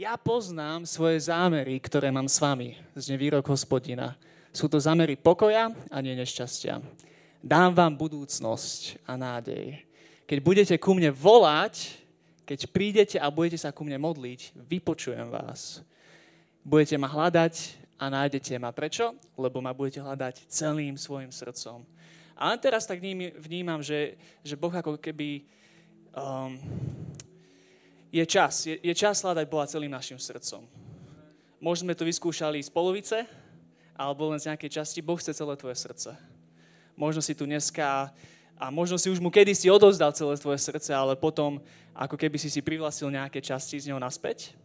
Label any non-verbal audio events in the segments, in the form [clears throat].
ja poznám svoje zámery, ktoré mám s vami, zne výrok hospodina. Sú to zámery pokoja a nie nešťastia. Dám vám budúcnosť a nádej. Keď budete ku mne volať, keď prídete a budete sa ku mne modliť, vypočujem vás. Budete ma hľadať a nájdete ma. Prečo? Lebo ma budete hľadať celým svojim srdcom. A len teraz tak vnímam, že, že Boh ako keby um, je čas. Je, je čas hľadať Boha celým našim srdcom. Možno sme to vyskúšali z polovice, alebo len z nejakej časti. Boh chce celé tvoje srdce. Možno si tu dneska a možno si už mu kedysi odozdal celé tvoje srdce, ale potom ako keby si si privlasil nejaké časti z neho naspäť.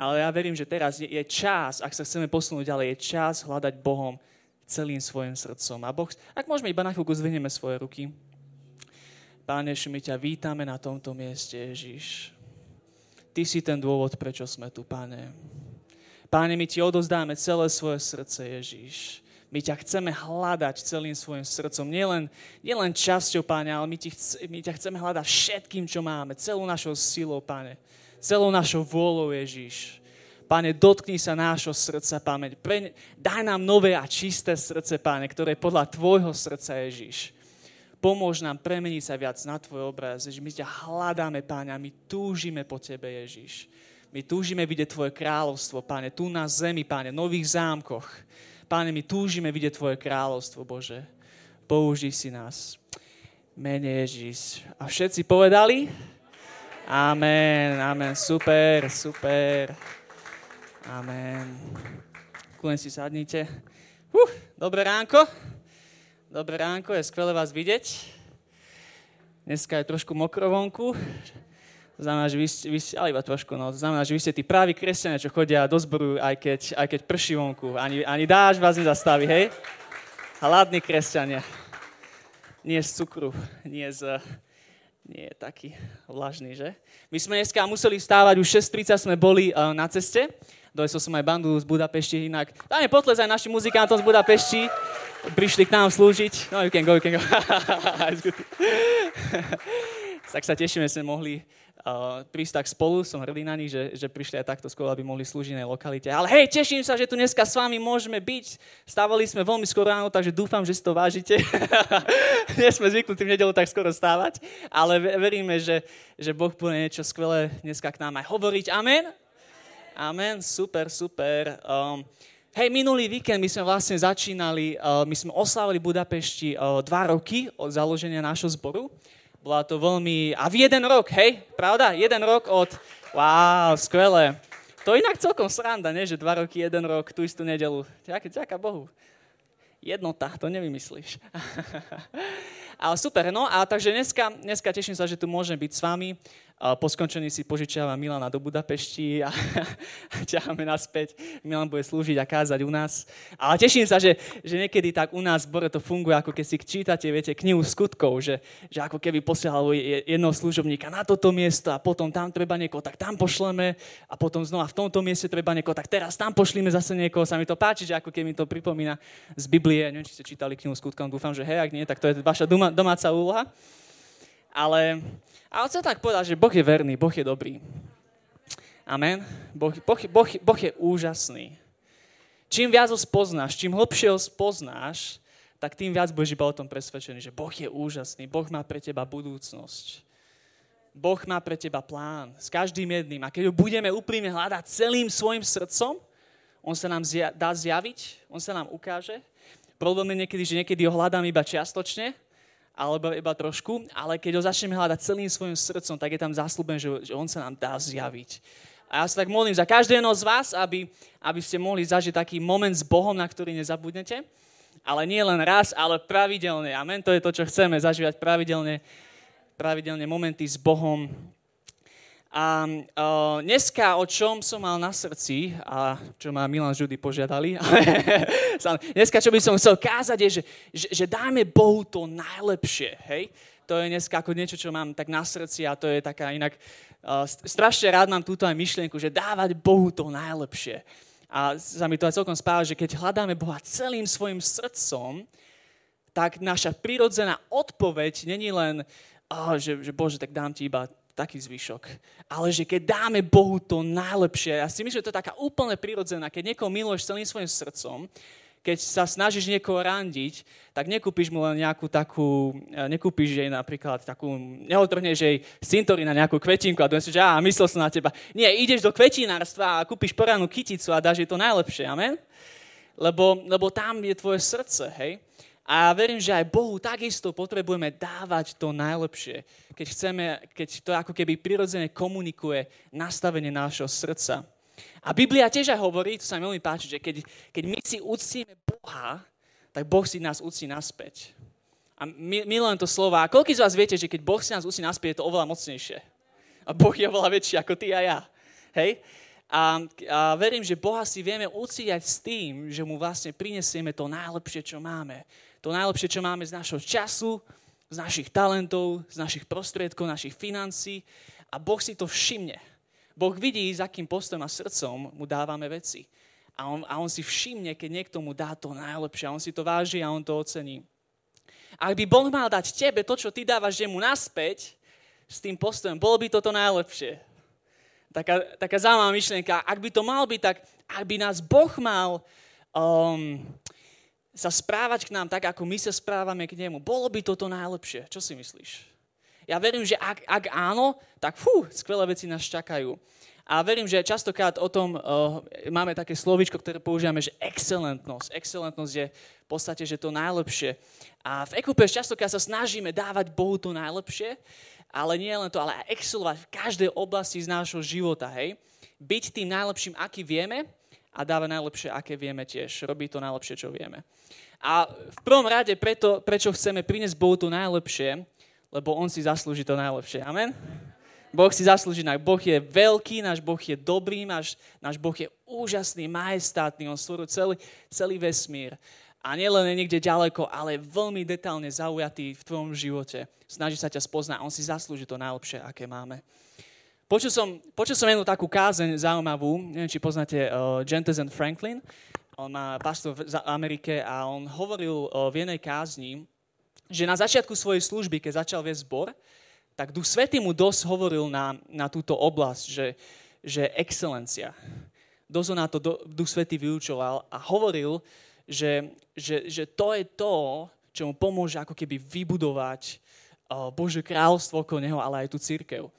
Ale ja verím, že teraz je, je čas, ak sa chceme posunúť ďalej, je čas hľadať Bohom celým svojim srdcom. A boh, ak môžeme iba na chvíľku zvinieme svoje ruky. Páne, my ťa vítame na tomto mieste, Ježiš. Ty si ten dôvod, prečo sme tu, Pane. Páne, my ti odozdáme celé svoje srdce, Ježíš. My ťa chceme hľadať celým svojim srdcom. Nielen, nielen časťou, Páne, ale my, ti chce, my ťa chceme hľadať všetkým, čo máme. Celou našou silou, Páne. Celou našou vôľou, Ježíš. Páne, dotkni sa nášho srdca, Páne. Daj nám nové a čisté srdce, Páne, ktoré je podľa Tvojho srdca, Ježíš pomôž nám premeniť sa viac na Tvoj obraz. Ježiš, my ťa hľadáme, Páne, a my túžime po Tebe, Ježiš. My túžime vidieť Tvoje kráľovstvo, Páne, tu na zemi, Páne, nových zámkoch. Páne, my túžime vidieť Tvoje kráľovstvo, Bože. Použij si nás. Mene Ježiš. A všetci povedali? Amen, amen, super, super. Amen. Kľudne si sadnite. Uh, dobré ránko. Dobré ránko, je skvelé vás vidieť. Dneska je trošku mokro vonku. To znamená, že vy vy ale iba trošku, no, znamená, že vy ste tí právi kresťania, čo chodia do zboru, aj keď, aj keď prší vonku. Ani, ani dáž vás nezastaví, hej? Hladní kresťania. Nie z cukru, nie z... Nie je taký vlažný, že? My sme dneska museli vstávať, už 6.30 sme boli uh, na ceste. Dojesol som aj bandu z Budapešti, inak dáme potles aj našim muzikantom z Budapešti prišli k nám slúžiť. No, you can go, you can go. [laughs] [laughs] tak sa tešíme, že sme mohli uh, prísť tak spolu. Som hrdý na nich, že, že prišli aj takto skoro, aby mohli slúžiť na lokalite. Ale hej, teším sa, že tu dneska s vami môžeme byť. Stávali sme veľmi skoro ráno, takže dúfam, že si to vážite. [laughs] Nie sme zvyknutí v nedelu tak skoro stávať, ale veríme, že, že Boh bude niečo skvelé dneska k nám aj hovoriť. Amen? Amen, super, super. Um, Hej, minulý víkend my sme vlastne začínali, uh, my sme oslávili Budapešti uh, dva roky od založenia nášho zboru. Bola to veľmi... A v jeden rok, hej, pravda? Jeden rok od... Wow, skvelé. To inak celkom sranda, nie? Že dva roky, jeden rok, tú istú nedelu. Ďaká, ďaká Bohu. Jednota, to nevymyslíš. [laughs] Ale super, no a takže dneska, dneska teším sa, že tu môžem byť s vami po skončení si požičiava Milana do Budapešti a, a [laughs] ťaháme naspäť. Milan bude slúžiť a kázať u nás. Ale teším sa, že, že niekedy tak u nás v Bore to funguje, ako keď si čítate, viete, knihu skutkov, že, že ako keby posielal jedného služobníka na toto miesto a potom tam treba niekoho, tak tam pošleme a potom znova v tomto mieste treba niekoho, tak teraz tam pošlíme zase niekoho. Sa mi to páči, že ako keby mi to pripomína z Biblie. Neviem, či ste čítali knihu skutkov, dúfam, že hej, ak nie, tak to je vaša domáca úloha. Ale ale chcem tak povedať, že Boh je verný, Boh je dobrý. Amen. Boh, boh, boh, boh je úžasný. Čím viac ho spoznáš, čím hlbšie ho spoznáš, tak tým viac budeš iba o tom presvedčený, že Boh je úžasný, Boh má pre teba budúcnosť. Boh má pre teba plán s každým jedným. A keď ho budeme úprimne hľadať celým svojim srdcom, on sa nám zja- dá zjaviť, on sa nám ukáže. Problém je niekedy, že niekedy ho hľadám iba čiastočne, alebo iba trošku, ale keď ho začneme hľadať celým svojim srdcom, tak je tam zaslúben, že, že on sa nám dá zjaviť. A ja sa tak modlím za každého z vás, aby, aby ste mohli zažiť taký moment s Bohom, na ktorý nezabudnete. Ale nie len raz, ale pravidelne. Amen, to je to, čo chceme, zažívať pravidelne, pravidelne momenty s Bohom, a uh, dneska, o čom som mal na srdci, a čo ma Milan Žudy požiadali, [laughs] dneska, čo by som chcel kázať, je, že, že, že dáme Bohu to najlepšie, hej? To je dneska ako niečo, čo mám tak na srdci a to je taká inak, uh, strašne rád mám túto aj myšlienku, že dávať Bohu to najlepšie. A sa mi to aj celkom spáva, že keď hľadáme Boha celým svojim srdcom, tak naša prirodzená odpoveď není len, oh, že, že Bože, tak dám ti iba taký zvyšok. Ale že keď dáme Bohu to najlepšie, ja si myslím, že to je taká úplne prirodzená, keď niekoho miluješ celým svojim srdcom, keď sa snažíš niekoho randiť, tak nekúpiš mu len nejakú takú, e, nekúpiš jej napríklad takú, neotrhneš jej cintory na nejakú kvetinku a si, že á, myslel som na teba. Nie, ideš do kvetinárstva a kúpiš poranú kyticu a dáš jej to najlepšie, amen? Lebo, lebo tam je tvoje srdce, hej? A verím, že aj Bohu takisto potrebujeme dávať to najlepšie, keď chceme, keď to ako keby prirodzene komunikuje nastavenie nášho srdca. A Biblia tiež aj hovorí, to sa mi veľmi páči, že keď, keď my si uctíme Boha, tak Boh si nás uctí naspäť. A my, milujem to slovo. A koľko z vás viete, že keď Boh si nás uctí naspäť, je to oveľa mocnejšie. A Boh je oveľa väčší ako ty a ja. Hej? A, a verím, že Boha si vieme ucíjať s tým, že mu vlastne prinesieme to najlepšie, čo máme. To najlepšie, čo máme z našho času, z našich talentov, z našich prostriedkov, našich financí. A Boh si to všimne. Boh vidí, s akým postojom a srdcom mu dávame veci. A on, a on si všimne, keď niekto mu dá to najlepšie. A on si to váži a on to ocení. Ak by Boh mal dať tebe to, čo ty dávaš jemu naspäť, s tým postojom, bolo by toto najlepšie. Taká, taká zaujímavá myšlienka. Ak by to mal byť, tak ak by nás Boh mal um, sa správať k nám tak, ako my sa správame k nemu, bolo by toto najlepšie. Čo si myslíš? Ja verím, že ak, ak áno, tak fú, skvelé veci nás čakajú. A verím, že častokrát o tom uh, máme také slovičko, ktoré používame, že excelentnosť. Excelentnosť je v podstate, že to najlepšie. A v Ekupe častokrát sa snažíme dávať Bohu to najlepšie, ale nie len to, ale aj excelovať v každej oblasti z nášho života, hej. Byť tým najlepším, aký vieme a dávať najlepšie, aké vieme tiež. Robiť to najlepšie, čo vieme. A v prvom rade preto, prečo chceme priniesť Bohu to najlepšie, lebo on si zaslúži to najlepšie. Amen? Boh si zaslúži, Boh je veľký, náš Boh je dobrý, náš, náš Boh je úžasný, majestátny, on stvoril celý, celý vesmír. A nielen niekde ďaleko, ale veľmi detálne zaujatý v tvojom živote. Snaží sa ťa spoznať, on si zaslúži to najlepšie, aké máme. Počul som, počul som jednu takú kázeň zaujímavú, neviem, či poznáte uh, Jentesen Franklin. On má pastor v Amerike a on hovoril uh, v jednej kázni, že na začiatku svojej služby, keď začal viesť zbor, tak Duch Svetý mu dosť hovoril na, na túto oblasť, že, že excelencia. Dosť na to Duch Svetý vyučoval a hovoril, že, že, že to je to, čo mu pomôže ako keby vybudovať uh, Božie kráľstvo okolo neho, ale aj tú církev.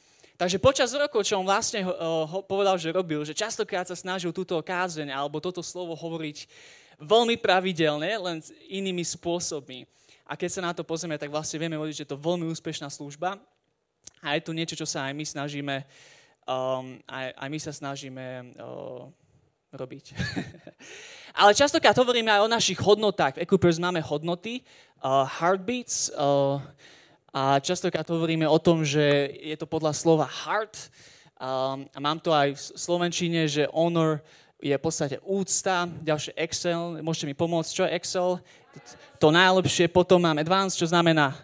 Takže počas rokov, čo on vlastne uh, povedal, že robil, že častokrát sa snažil túto kázeň alebo toto slovo hovoriť veľmi pravidelne, len s inými spôsobmi. A keď sa na to pozrieme, tak vlastne vieme že je to veľmi úspešná služba. A je to niečo, čo sa aj my snažíme, um, aj, aj my sa snažíme uh, robiť. [laughs] Ale častokrát hovoríme aj o našich hodnotách. V Ecoopers máme hodnoty, uh, heartbeats, uh, a častokrát hovoríme o tom, že je to podľa slova heart. Um, a mám to aj v slovenčine, že honor je v podstate úcta, ďalšie Excel, môžete mi pomôcť, čo je Excel? to najlepšie, potom máme advance, čo znamená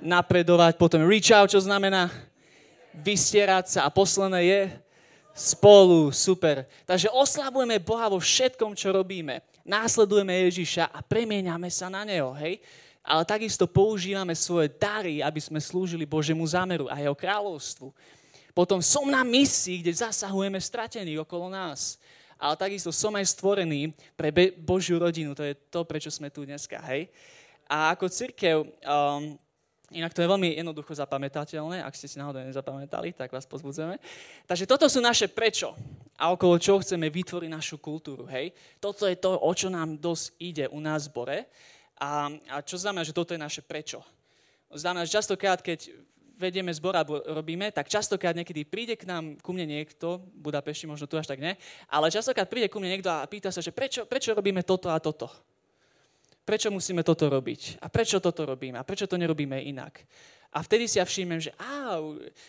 napredovať, potom reach out, čo znamená vystierať sa a posledné je spolu, super. Takže oslavujeme Boha vo všetkom, čo robíme. Následujeme Ježiša a premieňame sa na Neho, hej? Ale takisto používame svoje dary, aby sme slúžili Božemu zámeru a Jeho kráľovstvu. Potom som na misii, kde zasahujeme stratených okolo nás ale takisto som aj stvorený pre Božiu rodinu. To je to, prečo sme tu dneska, hej. A ako církev, um, inak to je veľmi jednoducho zapamätateľné, ak ste si náhodou nezapamätali, tak vás pozbudzujeme. Takže toto sú naše prečo a okolo čoho chceme vytvoriť našu kultúru, hej. Toto je to, o čo nám dosť ide u nás v Bore. A, a čo znamená, že toto je naše prečo? Znamená, že častokrát, keď vedieme zbor a robíme, tak častokrát niekedy príde k nám, ku mne niekto, v Budapešti možno tu až tak ne, ale častokrát príde ku mne niekto a pýta sa, že prečo, prečo robíme toto a toto. Prečo musíme toto robiť? A prečo toto robíme? A prečo to nerobíme inak? A vtedy si ja všímem, že, á,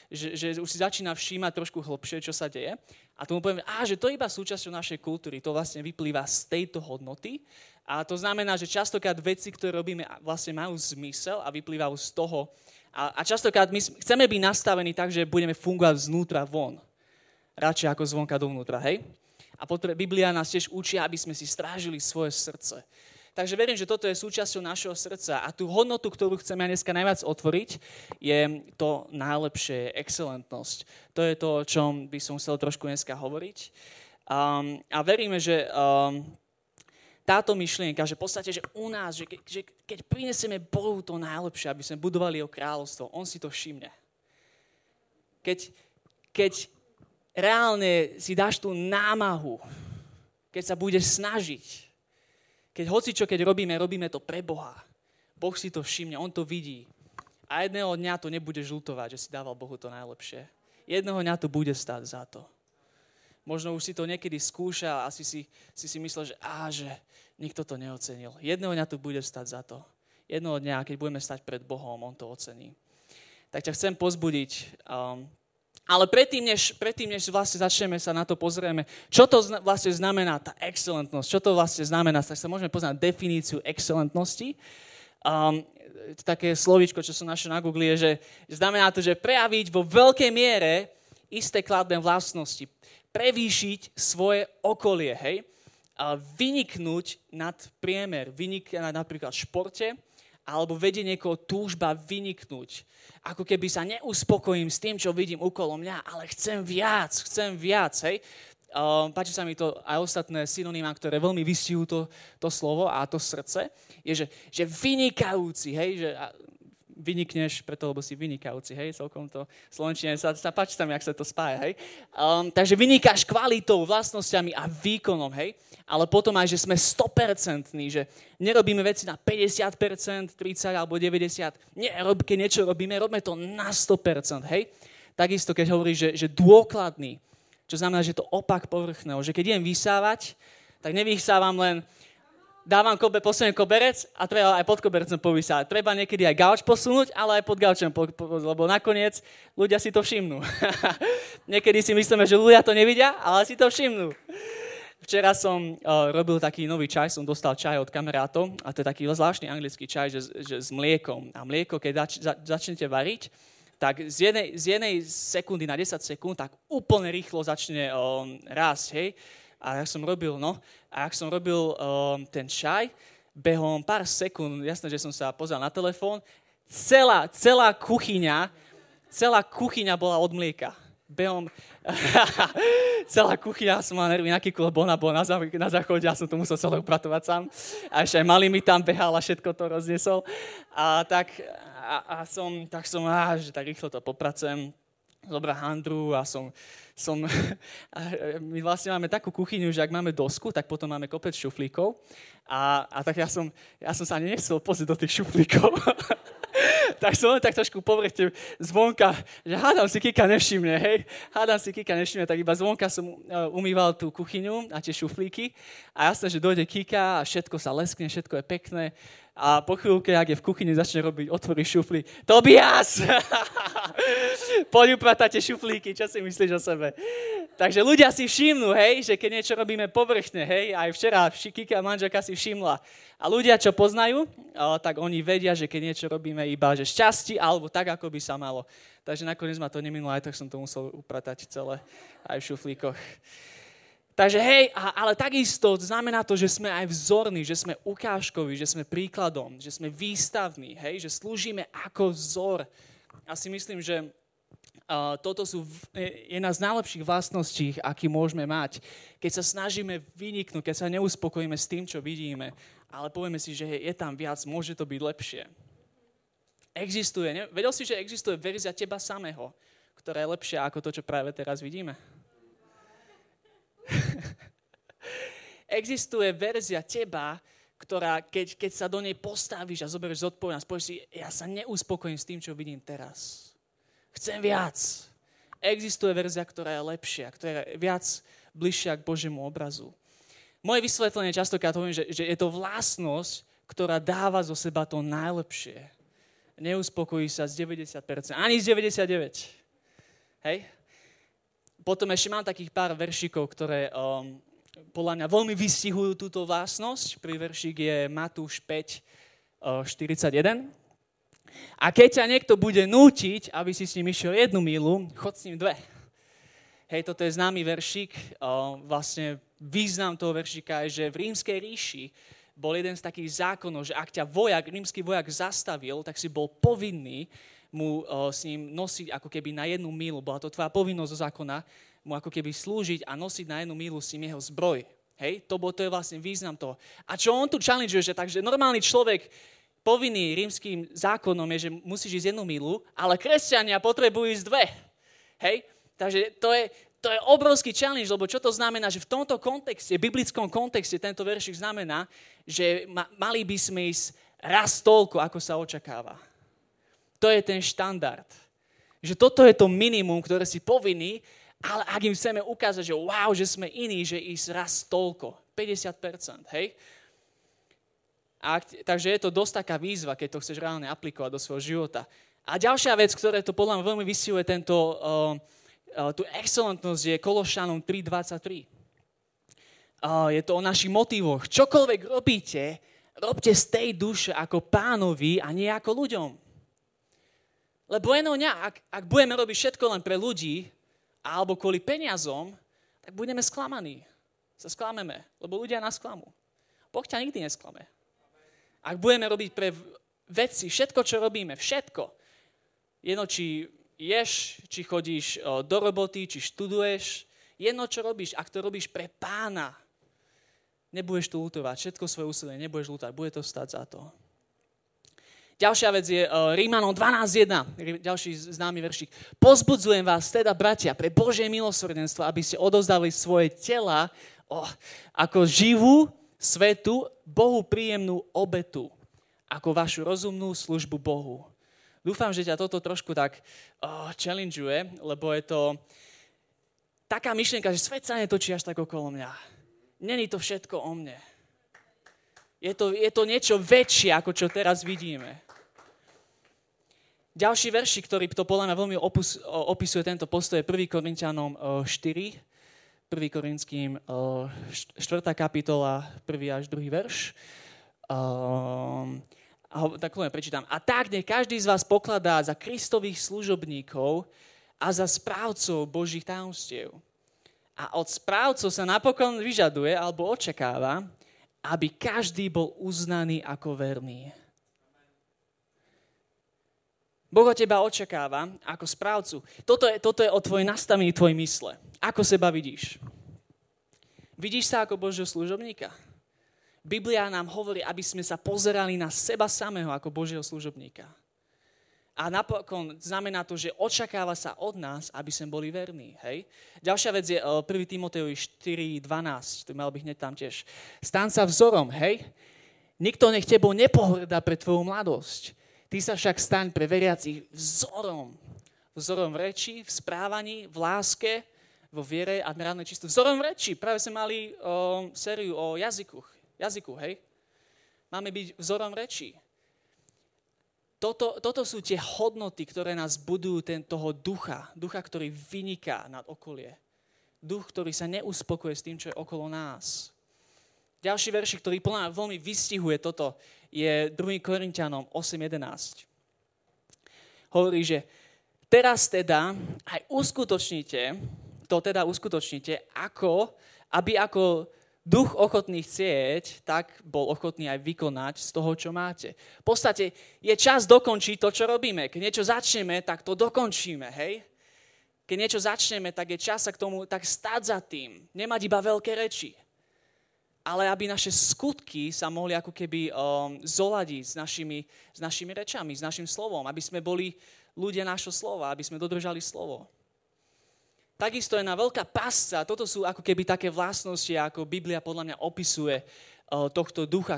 že, že už si začína všímať trošku hlbšie, čo sa deje. A tomu poviem, á, že to je iba súčasťou našej kultúry. To vlastne vyplýva z tejto hodnoty. A to znamená, že častokrát veci, ktoré robíme, vlastne majú zmysel a vyplývajú z toho, a, a častokrát my chceme byť nastavení tak, že budeme fungovať znútra von. Radšej ako zvonka dovnútra, hej? A potom Biblia nás tiež učí, aby sme si strážili svoje srdce. Takže verím, že toto je súčasťou našeho srdca a tú hodnotu, ktorú chceme dneska najviac otvoriť, je to najlepšie, excelentnosť. To je to, o čom by som chcel trošku dneska hovoriť. Um, a veríme, že um, táto myšlienka, že v podstate, že u nás, že, ke, že keď prinesieme Bohu to najlepšie, aby sme budovali jeho kráľovstvo, on si to všimne. Keď, keď reálne si dáš tú námahu, keď sa budeš snažiť, keď hoci čo, keď robíme, robíme to pre Boha. Boh si to všimne, On to vidí. A jedného dňa to nebude žlutovať, že si dával Bohu to najlepšie. Jedného dňa to bude stáť za to. Možno už si to niekedy skúša a si si, si, si myslel, že á, že nikto to neocenil. Jedného dňa to bude stať za to. Jedného dňa, keď budeme stať pred Bohom, On to ocení. Tak ťa chcem pozbudiť, um, ale predtým než, predtým, než vlastne začneme sa na to pozrieme, čo to vlastne znamená tá excelentnosť, čo to vlastne znamená, tak sa môžeme poznať definíciu excelentnosti. Um, také slovíčko, čo som našiel na Google, je, že znamená to, že prejaviť vo veľkej miere isté kladné vlastnosti. Prevýšiť svoje okolie, hej? A vyniknúť nad priemer, vyniknúť napríklad v športe, alebo vedie niekoho túžba vyniknúť. Ako keby sa neuspokojím s tým, čo vidím okolo mňa, ale chcem viac, chcem viac, hej. Uh, páči sa mi to aj ostatné synonymá, ktoré veľmi vystihujú to, to slovo a to srdce, je, že, že vynikajúci, hej, že vynikneš preto, lebo si vynikajúci, hej, celkom to slovenčine sa, sa páči tam, jak sa to spája, hej. Um, takže vynikáš kvalitou, vlastnosťami a výkonom, hej, ale potom aj, že sme 100%, že nerobíme veci na 50%, 30 alebo 90, nie, keď niečo robíme, robíme to na 100%, hej. Takisto, keď hovoríš, že, že dôkladný, čo znamená, že to opak povrchného, že keď idem vysávať, tak nevysávam len dávam kobe, posuniem koberec a treba aj pod kobercom povysávať. Treba niekedy aj gauč posunúť, ale aj pod gaučom, lebo nakoniec ľudia si to všimnú. [laughs] niekedy si myslíme, že ľudia to nevidia, ale si to všimnú. Včera som uh, robil taký nový čaj, som dostal čaj od kamarátov a to je taký zvláštny anglický čaj, že, že s mliekom. A mlieko, keď zač, za, začnete variť, tak z jednej, z jednej sekundy na 10 sekúnd tak úplne rýchlo začne um, rásť, hej a ja som robil, no, a ak som robil um, ten čaj, behom pár sekúnd, jasné, že som sa pozrel na telefón, celá, celá kuchyňa, celá kuchyňa bola od mlieka. Behom, [laughs] celá kuchyňa som mal nervy na kiku, lebo ona bola na, zá, na záchode, ja som to musel celé upratovať sám. A ešte aj malý mi tam behal a všetko to rozniesol. A tak, a, a som, tak som, á, že tak rýchlo to popracujem zobral handru a som, som [laughs] my vlastne máme takú kuchyňu, že ak máme dosku, tak potom máme kopec šuflíkov. A, a tak ja som, ja som sa ani nechcel pozrieť do tých šuflíkov. [laughs] tak som tak trošku povrchne zvonka, že hádam si Kika nevšimne, hej, hádam si Kika nevšimne, tak iba zvonka som uh, umýval tú kuchyňu a tie šuflíky. A jasné, že dojde Kika a všetko sa leskne, všetko je pekné a po chvíľke, ak je v kuchyni, začne robiť, otvorí šuflí. Tobias! [laughs] Poď upratať tie šuflíky, čo si myslíš o sebe? Takže ľudia si všimnú, hej, že keď niečo robíme povrchne, hej, aj včera Kika manželka si všimla. A ľudia, čo poznajú, tak oni vedia, že keď niečo robíme iba, že šťastí, alebo tak, ako by sa malo. Takže nakoniec ma to neminulo, aj tak som to musel upratať celé aj v šuflíkoch. Takže hej, ale takisto znamená to, že sme aj vzorní, že sme ukážkoví, že sme príkladom, že sme výstavní, hej, že slúžime ako vzor. A si myslím, že uh, toto sú jedna z najlepších vlastností, aký môžeme mať. Keď sa snažíme vyniknúť, keď sa neuspokojíme s tým, čo vidíme, ale povieme si, že je tam viac, môže to byť lepšie. Existuje, ne? vedel si, že existuje verzia teba samého, ktorá je lepšia ako to, čo práve teraz vidíme? [laughs] Existuje verzia teba, ktorá, keď, keď sa do nej postavíš a zoberieš zodpovednosť, povieš si, ja sa neuspokojím s tým, čo vidím teraz. Chcem viac. Existuje verzia, ktorá je lepšia, ktorá je viac bližšia k Božiemu obrazu. Moje vysvetlenie častokrát hovorím, že, že je to vlastnosť, ktorá dáva zo seba to najlepšie. Neuspokojí sa z 90%, ani z 99%. Hej? Potom ešte mám takých pár veršikov, ktoré um, podľa mňa veľmi vystihujú túto vlastnosť. Prvý veršik je Matúš 5, uh, 41. A keď ťa niekto bude nútiť, aby si s ním išiel jednu mílu, chod s ním dve. Hej, toto je známy veršik. Uh, vlastne význam toho veršika je, že v rímskej ríši bol jeden z takých zákonov, že ak ťa vojak, rímsky vojak zastavil, tak si bol povinný mu uh, s ním nosiť ako keby na jednu mílu. Bola to tvoja povinnosť zo zákona, mu ako keby slúžiť a nosiť na jednu mílu s ním jeho zbroj. Hej, to, bol, to je vlastne význam toho. A čo on tu challengeuje, že takže normálny človek povinný rímským zákonom je, že musíš ísť jednu mílu, ale kresťania potrebujú ísť dve. Hej, takže to je, to je obrovský challenge, lebo čo to znamená, že v tomto kontexte, biblickom kontexte, tento veršik znamená, že ma, mali by sme ísť raz toľko, ako sa očakáva. To je ten štandard. Že toto je to minimum, ktoré si povinný, ale ak im chceme ukázať, že wow, že sme iní, že ísť raz toľko. 50%, hej? A, takže je to dosť taká výzva, keď to chceš reálne aplikovať do svojho života. A ďalšia vec, ktorá to podľa mňa veľmi vysihuje tento, uh, uh, tú excelentnosť, je Kološanom 3.23. Uh, je to o našich motivoch. Čokoľvek robíte, robte z tej duše ako pánovi a nie ako ľuďom. Lebo eno ak, ak budeme robiť všetko len pre ľudí, alebo kvôli peniazom, tak budeme sklamaní. Sa sklameme, lebo ľudia nás klamú. Boh ťa nikdy nesklame. Ak budeme robiť pre veci, všetko, čo robíme, všetko, jedno, či ješ, či chodíš do roboty, či študuješ, jedno, čo robíš, ak to robíš pre pána, nebudeš to lutovať, všetko svoje úsilie nebudeš lutovať, bude to stať za to. Ďalšia vec je uh, Rímanom 12.1, ďalší známy veršik. Pozbudzujem vás teda, bratia, pre Božie milosrdenstvo, aby ste odozdali svoje tela oh, ako živú, svetu, Bohu príjemnú obetu, ako vašu rozumnú službu Bohu. Dúfam, že ťa toto trošku tak oh, challengeuje, lebo je to taká myšlienka, že svet sa netočí až tak okolo mňa. Není to všetko o mne. Je to, je to niečo väčšie, ako čo teraz vidíme. Ďalší verši, ktorý to podľa mňa veľmi opus, opisuje tento postoj, je 1. Korintianom 4, 1. Korinským 4. kapitola, 1. až 2. verš. Um, a tak len prečítam. A tak nech každý z vás pokladá za Kristových služobníkov a za správcov Božích tajomstiev. A od správcov sa napokon vyžaduje alebo očakáva, aby každý bol uznaný ako verný. Boh od teba očakáva ako správcu. Toto je, toto je o tvojej nastavení tvojej mysle. Ako seba vidíš? Vidíš sa ako Božieho služobníka? Biblia nám hovorí, aby sme sa pozerali na seba samého ako Božieho služobníka. A napokon znamená to, že očakáva sa od nás, aby sme boli verní. Hej? Ďalšia vec je 1. Timotejovi 4.12, to mal bych hneď tam tiež. Stan sa vzorom, hej? Nikto nech tebou nepohrda pre tvoju mladosť. Ty sa však staň pre veriacich vzorom. Vzorom v reči, v správaní, v láske, vo viere a mravnej čistosti. Vzorom v reči. Práve sme mali o, sériu o jazykoch jazyku, hej? Máme byť vzorom rečí. Toto, toto sú tie hodnoty, ktoré nás budujú ten, toho ducha. Ducha, ktorý vyniká nad okolie. Duch, ktorý sa neuspokuje s tým, čo je okolo nás. Ďalší verši, ktorý plná veľmi vystihuje toto, je 2. Korintianom 8.11. Hovorí, že teraz teda aj uskutočnite, to teda uskutočnite, ako, aby ako duch ochotný chcieť, tak bol ochotný aj vykonať z toho, čo máte. V podstate je čas dokončiť to, čo robíme. Keď niečo začneme, tak to dokončíme, hej? Keď niečo začneme, tak je čas sa k tomu tak stať za tým. Nemať iba veľké reči. Ale aby naše skutky sa mohli ako keby um, zoladiť s našimi, s našimi rečami, s našim slovom. Aby sme boli ľudia nášho slova, aby sme dodržali slovo. Takisto je na veľká pasca, toto sú ako keby také vlastnosti, ako Biblia podľa mňa opisuje uh, tohto ducha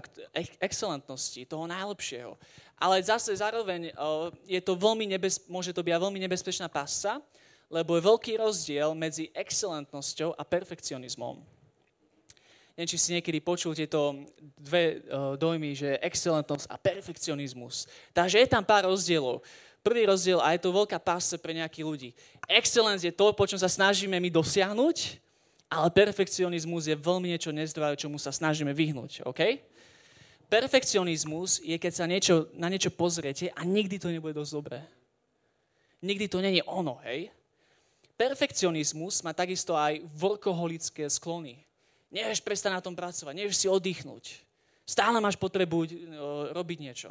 excelentnosti, toho najlepšieho. Ale zase zároveň uh, je to veľmi nebez, môže to byť veľmi nebezpečná pasca, lebo je veľký rozdiel medzi excelentnosťou a perfekcionizmom. Neviem, či si niekedy počul tieto dve uh, dojmy, že excelentnosť a perfekcionizmus. Takže je tam pár rozdielov. Prvý rozdiel, a je to veľká pásce pre nejakých ľudí. Excellence je to, po čom sa snažíme my dosiahnuť, ale perfekcionizmus je veľmi niečo nezdravé, čomu sa snažíme vyhnúť. OK? Perfekcionizmus je, keď sa niečo, na niečo pozriete a nikdy to nebude dosť dobré. Nikdy to není ono, hej? Perfekcionizmus má takisto aj workoholické sklony. Nevieš prestať na tom pracovať, nevieš si oddychnúť. Stále máš potrebu robiť niečo.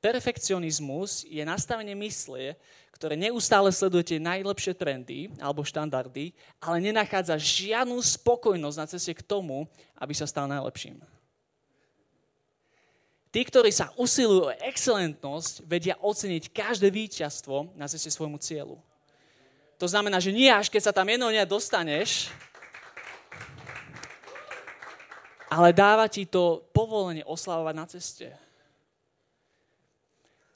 Perfekcionizmus je nastavenie mysle, ktoré neustále sleduje najlepšie trendy alebo štandardy, ale nenachádza žiadnu spokojnosť na ceste k tomu, aby sa stal najlepším. Tí, ktorí sa usilujú o excelentnosť, vedia oceniť každé víťazstvo na ceste svojmu cieľu. To znamená, že nie až keď sa tam jednou dostaneš, ale dáva ti to povolenie oslavovať na ceste.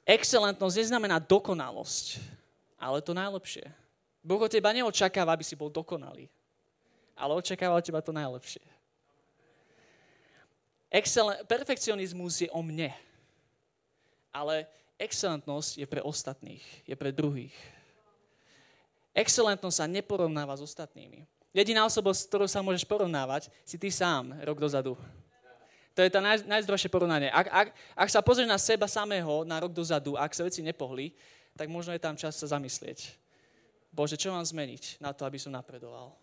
Excelentnosť neznamená dokonalosť, ale to najlepšie. Boh od teba neočakáva, aby si bol dokonalý, ale očakáva od teba to najlepšie. Excelen- perfekcionizmus je o mne, ale excelentnosť je pre ostatných, je pre druhých. Excelentnosť sa neporovnáva s ostatnými. Jediná osoba, s ktorou sa môžeš porovnávať, si ty sám rok dozadu. To je to naj, najzdravšie porovnanie. Ak, ak, ak sa pozrieš na seba samého na rok dozadu, ak sa veci nepohli, tak možno je tam čas sa zamyslieť. Bože, čo mám zmeniť na to, aby som napredoval?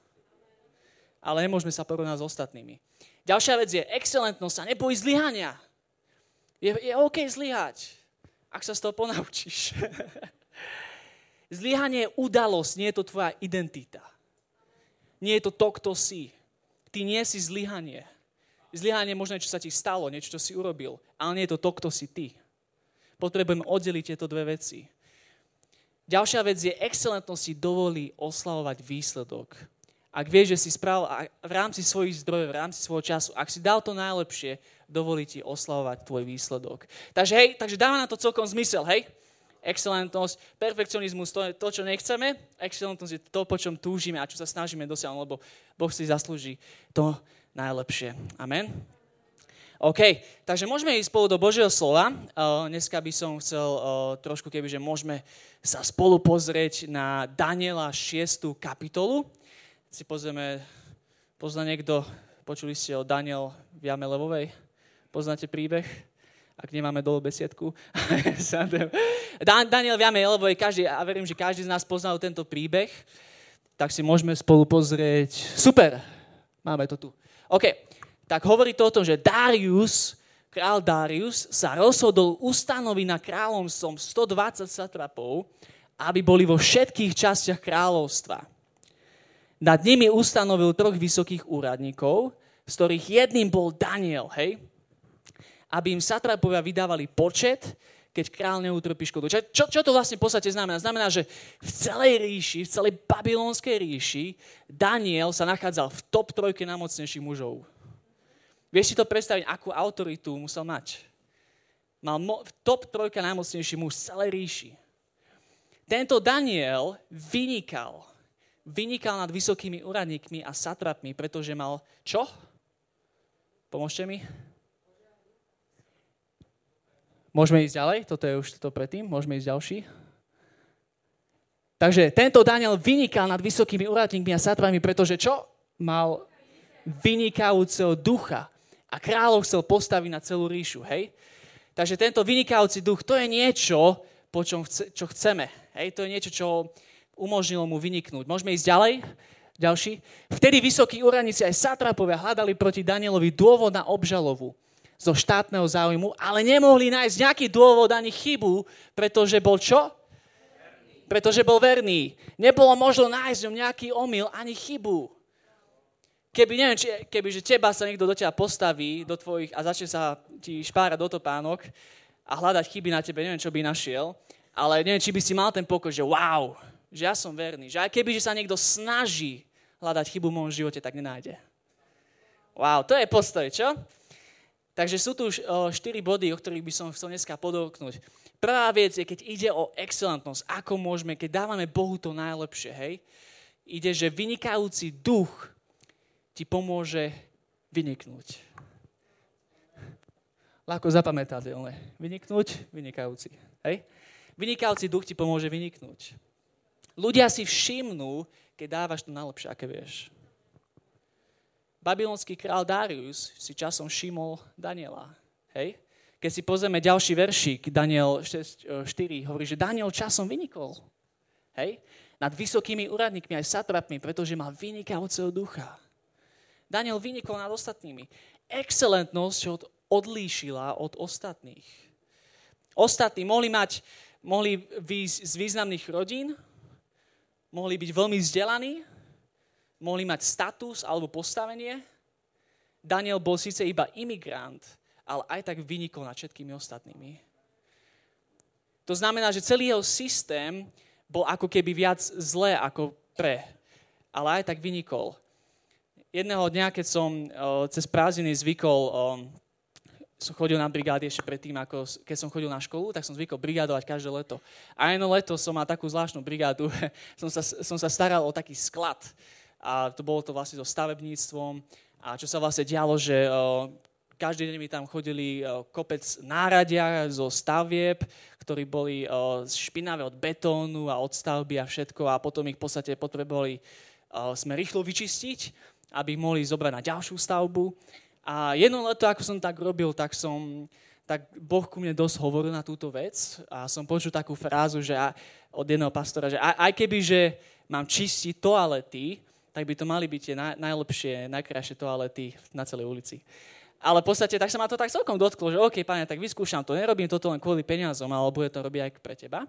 Ale nemôžeme sa porovnať s ostatnými. Ďalšia vec je, excelentnosť sa nebojí zlyhania. Je, je OK zlyhať, ak sa z toho ponaučíš. [laughs] Zlyhanie je udalosť, nie je to tvoja identita. Nie je to to, kto si. Ty nie si zlyhanie. Zlyhanie možno, čo sa ti stalo, niečo, čo si urobil, ale nie je to to, kto si ty. Potrebujeme oddeliť tieto dve veci. Ďalšia vec je, excelentnosť si dovolí oslavovať výsledok. Ak vieš, že si spravil v rámci svojich zdrojov, v rámci svojho času, ak si dal to najlepšie, dovolí ti oslavovať tvoj výsledok. Takže hej, takže dáva na to celkom zmysel, hej? Excelentnosť, perfekcionizmus, to je to, čo nechceme. Excelentnosť je to, po čom túžime a čo sa snažíme dosiahnuť, lebo Boh si zaslúži to najlepšie. Amen. OK, takže môžeme ísť spolu do Božieho slova. Dneska by som chcel trošku, kebyže môžeme sa spolu pozrieť na Daniela 6. kapitolu. Si pozrieme, pozná niekto, počuli ste o Daniel v Jame Levovej? Poznáte príbeh? Ak nemáme dolu besiedku. [laughs] Daniel v Jame Levovej, každý, a verím, že každý z nás poznal tento príbeh, tak si môžeme spolu pozrieť. Super, máme to tu. OK, tak hovorí to o tom, že Darius, král Darius, sa rozhodol ustanoviť na kráľovstvom 120 satrapov, aby boli vo všetkých častiach kráľovstva. Nad nimi ustanovil troch vysokých úradníkov, z ktorých jedným bol Daniel, hej? Aby im satrapovia vydávali počet, keď král neutrpí škodu. Čo, čo, čo to vlastne v podstate znamená? Znamená, že v celej ríši, v celej babylonskej ríši Daniel sa nachádzal v top trojke najmocnejších mužov. Vieš si to predstaviť, akú autoritu musel mať? Mal mo- top trojka najmocnejší muž v celej ríši. Tento Daniel vynikal. Vynikal nad vysokými úradníkmi a satrapmi, pretože mal čo? Pomôžte mi. Môžeme ísť ďalej? Toto je už to predtým. Môžeme ísť ďalší. Takže tento Daniel vynikal nad vysokými úradníkmi a satrapmi, pretože čo? Mal vynikajúceho ducha a kráľov chcel postaviť na celú ríšu, hej? Takže tento vynikajúci duch, to je niečo, po čom chce, čo chceme. Hej? To je niečo, čo umožnilo mu vyniknúť. Môžeme ísť ďalej? Ďalší. Vtedy vysokí úradníci aj satrapovia hľadali proti Danielovi dôvod na obžalovu zo štátneho záujmu, ale nemohli nájsť nejaký dôvod ani chybu, pretože bol čo? Pretože bol verný. Nebolo možno nájsť nejaký omyl ani chybu. Keby, neviem, či, keby že teba sa niekto do teba postaví do tvojich a začne sa ti špárať do topánok a hľadať chyby na tebe, neviem, čo by našiel, ale neviem, či by si mal ten pokoj, že wow, že ja som verný, že aj keby že sa niekto snaží hľadať chybu v môjom živote, tak nenájde. Wow, to je postoj, čo? Takže sú tu už štyri body, o ktorých by som chcel dneska podoknúť. Prvá vec je, keď ide o excelentnosť, ako môžeme, keď dávame Bohu to najlepšie, hej, ide, že vynikajúci duch ti pomôže vyniknúť. Ľahko zapamätateľné. Vyniknúť, vynikajúci. Hej? Vynikajúci duch ti pomôže vyniknúť. Ľudia si všimnú, keď dávaš to najlepšie, aké vieš. Babylonský král Darius si časom všimol Daniela. Hej? Keď si pozrieme ďalší veršík, Daniel 6.4, hovorí, že Daniel časom vynikol. Hej? Nad vysokými úradníkmi aj satrapmi, pretože má vynikajúceho ducha. Daniel vynikol nad ostatnými. Excelentnosť od, odlíšila od ostatných. Ostatní mohli mať, mohli výjsť z významných rodín, mohli byť veľmi vzdelaní, mohli mať status alebo postavenie. Daniel bol síce iba imigrant, ale aj tak vynikol nad všetkými ostatnými. To znamená, že celý jeho systém bol ako keby viac zlé ako pre, ale aj tak vynikol. Jedného dňa, keď som cez prázdniny zvykol som chodil na brigády ešte predtým, ako keď som chodil na školu, tak som zvykol brigádovať každé leto. A jedno leto som mal takú zvláštnu brigádu, [laughs] som sa, som sa staral o taký sklad. A to bolo to vlastne so stavebníctvom. A čo sa vlastne dialo, že o, každý deň mi tam chodili o, kopec náradia zo stavieb, ktorí boli o, špinavé od betónu a od stavby a všetko. A potom ich v podstate potrebovali sme rýchlo vyčistiť, aby ich mohli zobrať na ďalšiu stavbu. A jedno leto, ako som tak robil, tak som, tak Boh ku mne dosť hovoril na túto vec a som počul takú frázu že od jedného pastora, že aj keby, že mám čistiť toalety, tak by to mali byť tie naj, najlepšie, najkrajšie toalety na celej ulici. Ale v podstate tak sa ma to tak celkom dotklo, že OK, pane, tak vyskúšam to, nerobím toto len kvôli peniazom, ale bude to robiť aj pre teba.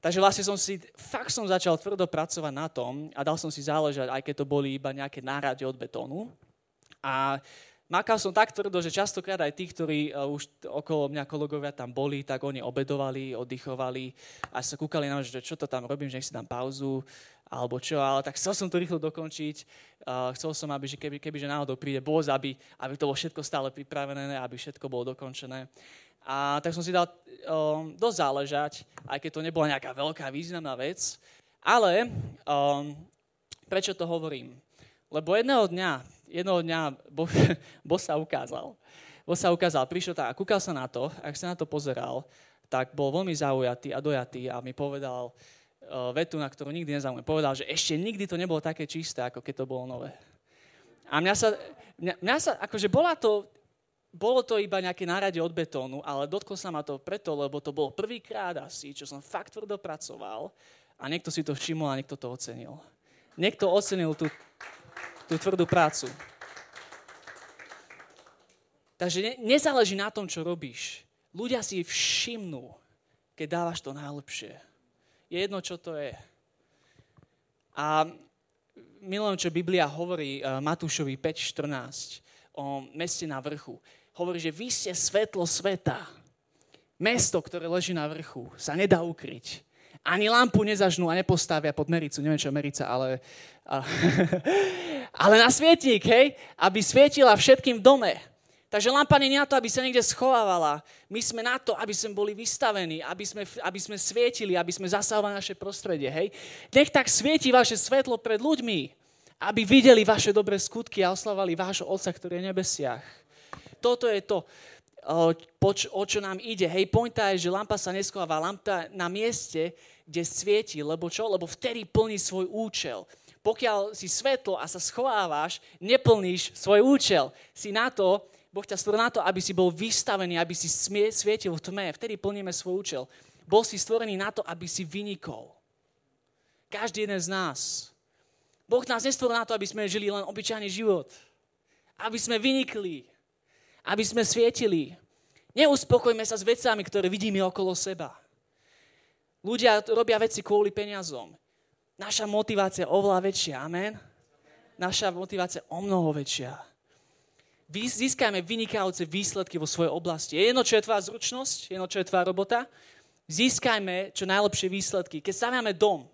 Takže vlastne som si, fakt som začal tvrdo pracovať na tom a dal som si záležať, aj keď to boli iba nejaké nárade od betónu. A Makal som tak tvrdo, že častokrát aj tí, ktorí uh, už okolo mňa kolegovia tam boli, tak oni obedovali, oddychovali a sa kúkali na mňa, že čo to tam robím, že nech si dám pauzu alebo čo, ale tak chcel som to rýchlo dokončiť. Uh, chcel som, aby že keby, keby že náhodou príde boz, aby, aby to bolo všetko stále pripravené, aby všetko bolo dokončené. A tak som si dal um, dosť záležať, aj keď to nebola nejaká veľká významná vec. Ale um, prečo to hovorím? Lebo jedného dňa jednoho dňa boh, [laughs] boh sa ukázal. Boh sa ukázal, prišiel tak a kúkal sa na to, ak sa na to pozeral, tak bol veľmi zaujatý a dojatý a mi povedal vetu, na ktorú nikdy nezaujímam. Povedal, že ešte nikdy to nebolo také čisté, ako keď to bolo nové. A mňa sa, mňa, mňa sa akože bola to, bolo to iba nejaké nárade od betónu, ale dotklo sa ma to preto, lebo to bol prvýkrát asi, čo som fakt tvrdo pracoval a niekto si to všimol a niekto to ocenil. Niekto ocenil tú, tú tvrdú prácu. Takže ne, nezáleží na tom, čo robíš. Ľudia si všimnú, keď dávaš to najlepšie. Je jedno, čo to je. A milujem, čo Biblia hovorí uh, Matúšovi 5.14 o meste na vrchu. Hovorí, že vy ste svetlo sveta. Mesto, ktoré leží na vrchu, sa nedá ukryť. Ani lampu nezažnú a nepostavia pod mericu. Neviem, čo merica, ale... [laughs] Ale na svietnik, hej? Aby svietila všetkým v dome. Takže lampa nie je na to, aby sa niekde schovávala. My sme na to, aby sme boli vystavení, aby sme, aby sme svietili, aby sme zasahovali naše prostredie. Hej? Nech tak svieti vaše svetlo pred ľuďmi, aby videli vaše dobré skutky a oslavali vášho Otca, ktorý je v nebesiach. Toto je to o, o čo nám ide. Hej, pointa je, že lampa sa neschováva, lampa na mieste, kde svieti, lebo čo? Lebo vtedy plní svoj účel. Pokiaľ si svetlo a sa schovávaš, neplníš svoj účel. Si na to, Boh ťa stvoril na to, aby si bol vystavený, aby si svietil v tme. Vtedy plníme svoj účel. Bol si stvorený na to, aby si vynikol. Každý jeden z nás. Boh nás nestvoril na to, aby sme žili len obyčajný život. Aby sme vynikli aby sme svietili. Neuspokojme sa s vecami, ktoré vidíme okolo seba. Ľudia robia veci kvôli peniazom. Naša motivácia je oveľa väčšia. Amen? Naša motivácia je o mnoho väčšia. Získajme vynikajúce výsledky vo svojej oblasti. Je jedno, čo je tvoja zručnosť, jedno, čo je tvoja robota. Získajme čo najlepšie výsledky. Keď stávame dom,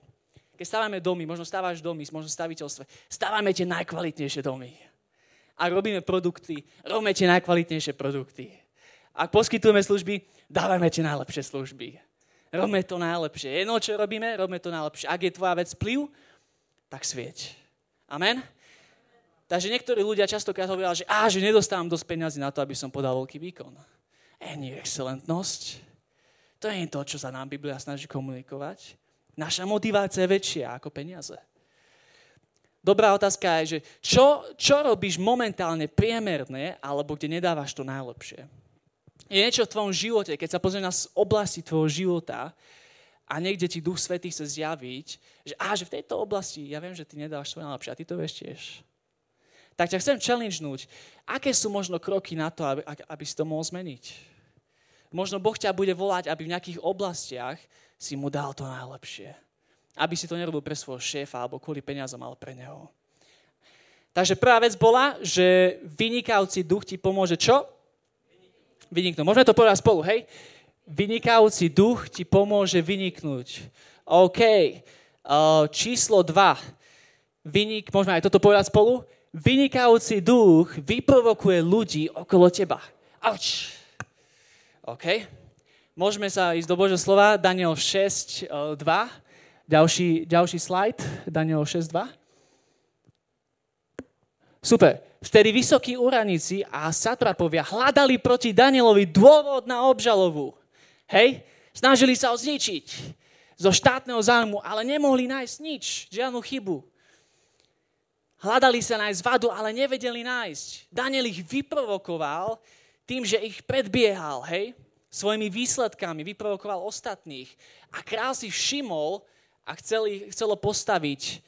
keď stávame domy, možno stávaš domy, možno staviteľstve, stávame tie najkvalitnejšie domy ak robíme produkty, robíme tie najkvalitnejšie produkty. Ak poskytujeme služby, dávajme tie najlepšie služby. Robíme to najlepšie. Jedno, čo robíme, robíme to najlepšie. Ak je tvoja vec vplyv, tak svieť. Amen? Takže niektorí ľudia častokrát hovoria, že, á, že nedostávam dosť peniazy na to, aby som podal veľký výkon. E, nie excelentnosť. To je to, čo sa nám Biblia snaží komunikovať. Naša motivácia je väčšia ako peniaze. Dobrá otázka je, že čo, čo robíš momentálne priemerne, alebo kde nedávaš to najlepšie? Je niečo v tvojom živote, keď sa pozrieš na oblasti tvojho života a niekde ti Duch Svetý chce zjaviť, že, á, že v tejto oblasti, ja viem, že ty nedávaš to najlepšie a ty to vieš tiež. Tak ťa chcem challengenúť. Aké sú možno kroky na to, aby, aby si to mohol zmeniť? Možno Boh ťa bude volať, aby v nejakých oblastiach si mu dal to najlepšie. Aby si to nerobil pre svojho šéfa alebo kvôli peniazom, ale pre neho. Takže prvá vec bola, že vynikajúci duch ti pomôže čo? Vyniknúť. Môžeme to povedať spolu, hej? Vynikajúci duch ti pomôže vyniknúť. OK. Uh, číslo 2. Vynik, môžeme aj toto povedať spolu? Vynikajúci duch vyprovokuje ľudí okolo teba. Auč. OK. Môžeme sa ísť do Božieho slova. Daniel 6, 2. Ďalší, ďalší slajd. Daniel 6, 2. Super. Vtedy vysokí úradníci a satrapovia hľadali proti Danielovi dôvod na obžalovu. Hej? Snažili sa ho zničiť zo štátneho zájmu, ale nemohli nájsť nič, žiadnu chybu. Hľadali sa nájsť vadu, ale nevedeli nájsť. Daniel ich vyprovokoval tým, že ich predbiehal, hej? Svojimi výsledkami vyprovokoval ostatných. A král si všimol a chcel, chcelo postaviť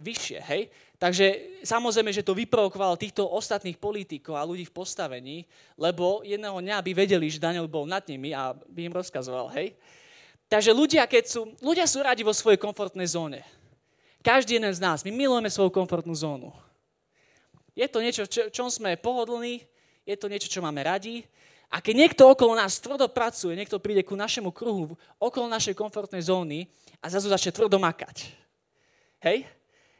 vyššie, hej? Takže samozrejme, že to vyprovokovalo týchto ostatných politikov a ľudí v postavení, lebo jedného dňa by vedeli, že Daniel bol nad nimi a by im rozkazoval, hej? Takže ľudia, keď sú, ľudia sú radi vo svojej komfortnej zóne. Každý jeden z nás, my milujeme svoju komfortnú zónu. Je to niečo, čo, čom sme pohodlní, je to niečo, čo máme radi. A keď niekto okolo nás tvrdo pracuje, niekto príde ku našemu kruhu, okolo našej komfortnej zóny a zrazu začne tvrdo makať. Hej?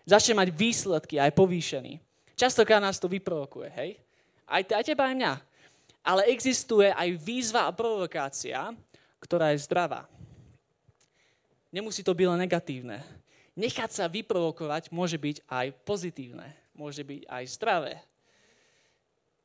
Začne mať výsledky aj povýšený. Častokrát nás to vyprovokuje, hej? Aj, aj teba, aj mňa. Ale existuje aj výzva a provokácia, ktorá je zdravá. Nemusí to byť len negatívne nechať sa vyprovokovať môže byť aj pozitívne, môže byť aj zdravé.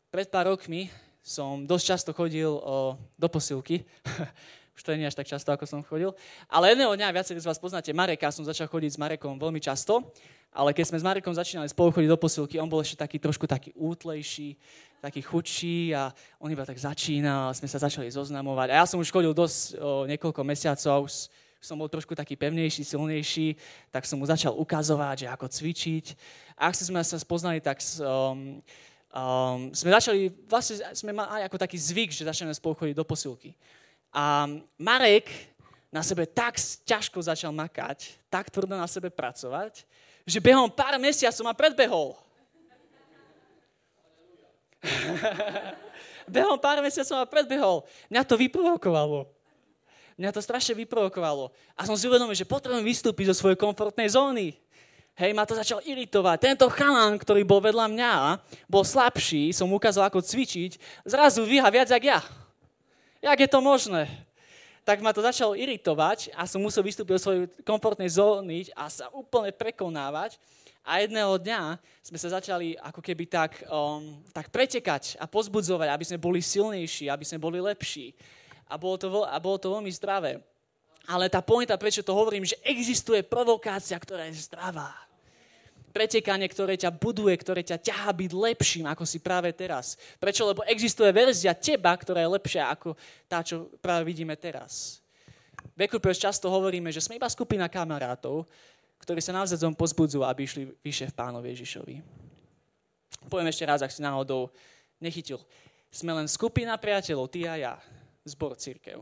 Pred pár rokmi som dosť často chodil o, do posilky. [laughs] Už to nie až tak často, ako som chodil. Ale jedného dňa, viacerí z vás poznáte Mareka, som začal chodiť s Marekom veľmi často. Ale keď sme s Marekom začínali spolu chodiť do posilky, on bol ešte taký trošku taký útlejší, taký chudší a on iba tak začínal, sme sa začali zoznamovať. A ja som už chodil dosť o, niekoľko mesiacov, už som bol trošku taký pevnejší, silnejší, tak som mu začal ukazovať, že ako cvičiť. A ak sme sa spoznali, tak um, um, sme začali, vlastne sme mali ako taký zvyk, že začneme spolu chodiť do posilky. A Marek na sebe tak ťažko začal makať, tak tvrdo na sebe pracovať, že behom pár mesiacov ma predbehol. [laughs] behom pár mesiacov ma predbehol. Mňa to vyprovokovalo mňa to strašne vyprovokovalo. A som si uvedomil, že potrebujem vystúpiť zo svojej komfortnej zóny. Hej, ma to začal iritovať. Tento chalán, ktorý bol vedľa mňa, bol slabší, som mu ukázal, ako cvičiť, zrazu vyha viac, jak ja. Jak je to možné? Tak ma to začalo iritovať a som musel vystúpiť do svojej komfortnej zóny a sa úplne prekonávať. A jedného dňa sme sa začali ako keby tak, um, tak pretekať a pozbudzovať, aby sme boli silnejší, aby sme boli lepší a bolo to, a bolo to veľmi zdravé. Ale tá pointa, prečo to hovorím, že existuje provokácia, ktorá je zdravá. Pretekanie, ktoré ťa buduje, ktoré ťa ťahá byť lepším, ako si práve teraz. Prečo? Lebo existuje verzia teba, ktorá je lepšia ako tá, čo práve vidíme teraz. V Ekupers často hovoríme, že sme iba skupina kamarátov, ktorí sa navzájom pozbudzujú, aby išli vyššie v pánovi Ježišovi. Poviem ešte raz, ak si náhodou nechytil. Sme len skupina priateľov, ty a ja, zbor církev,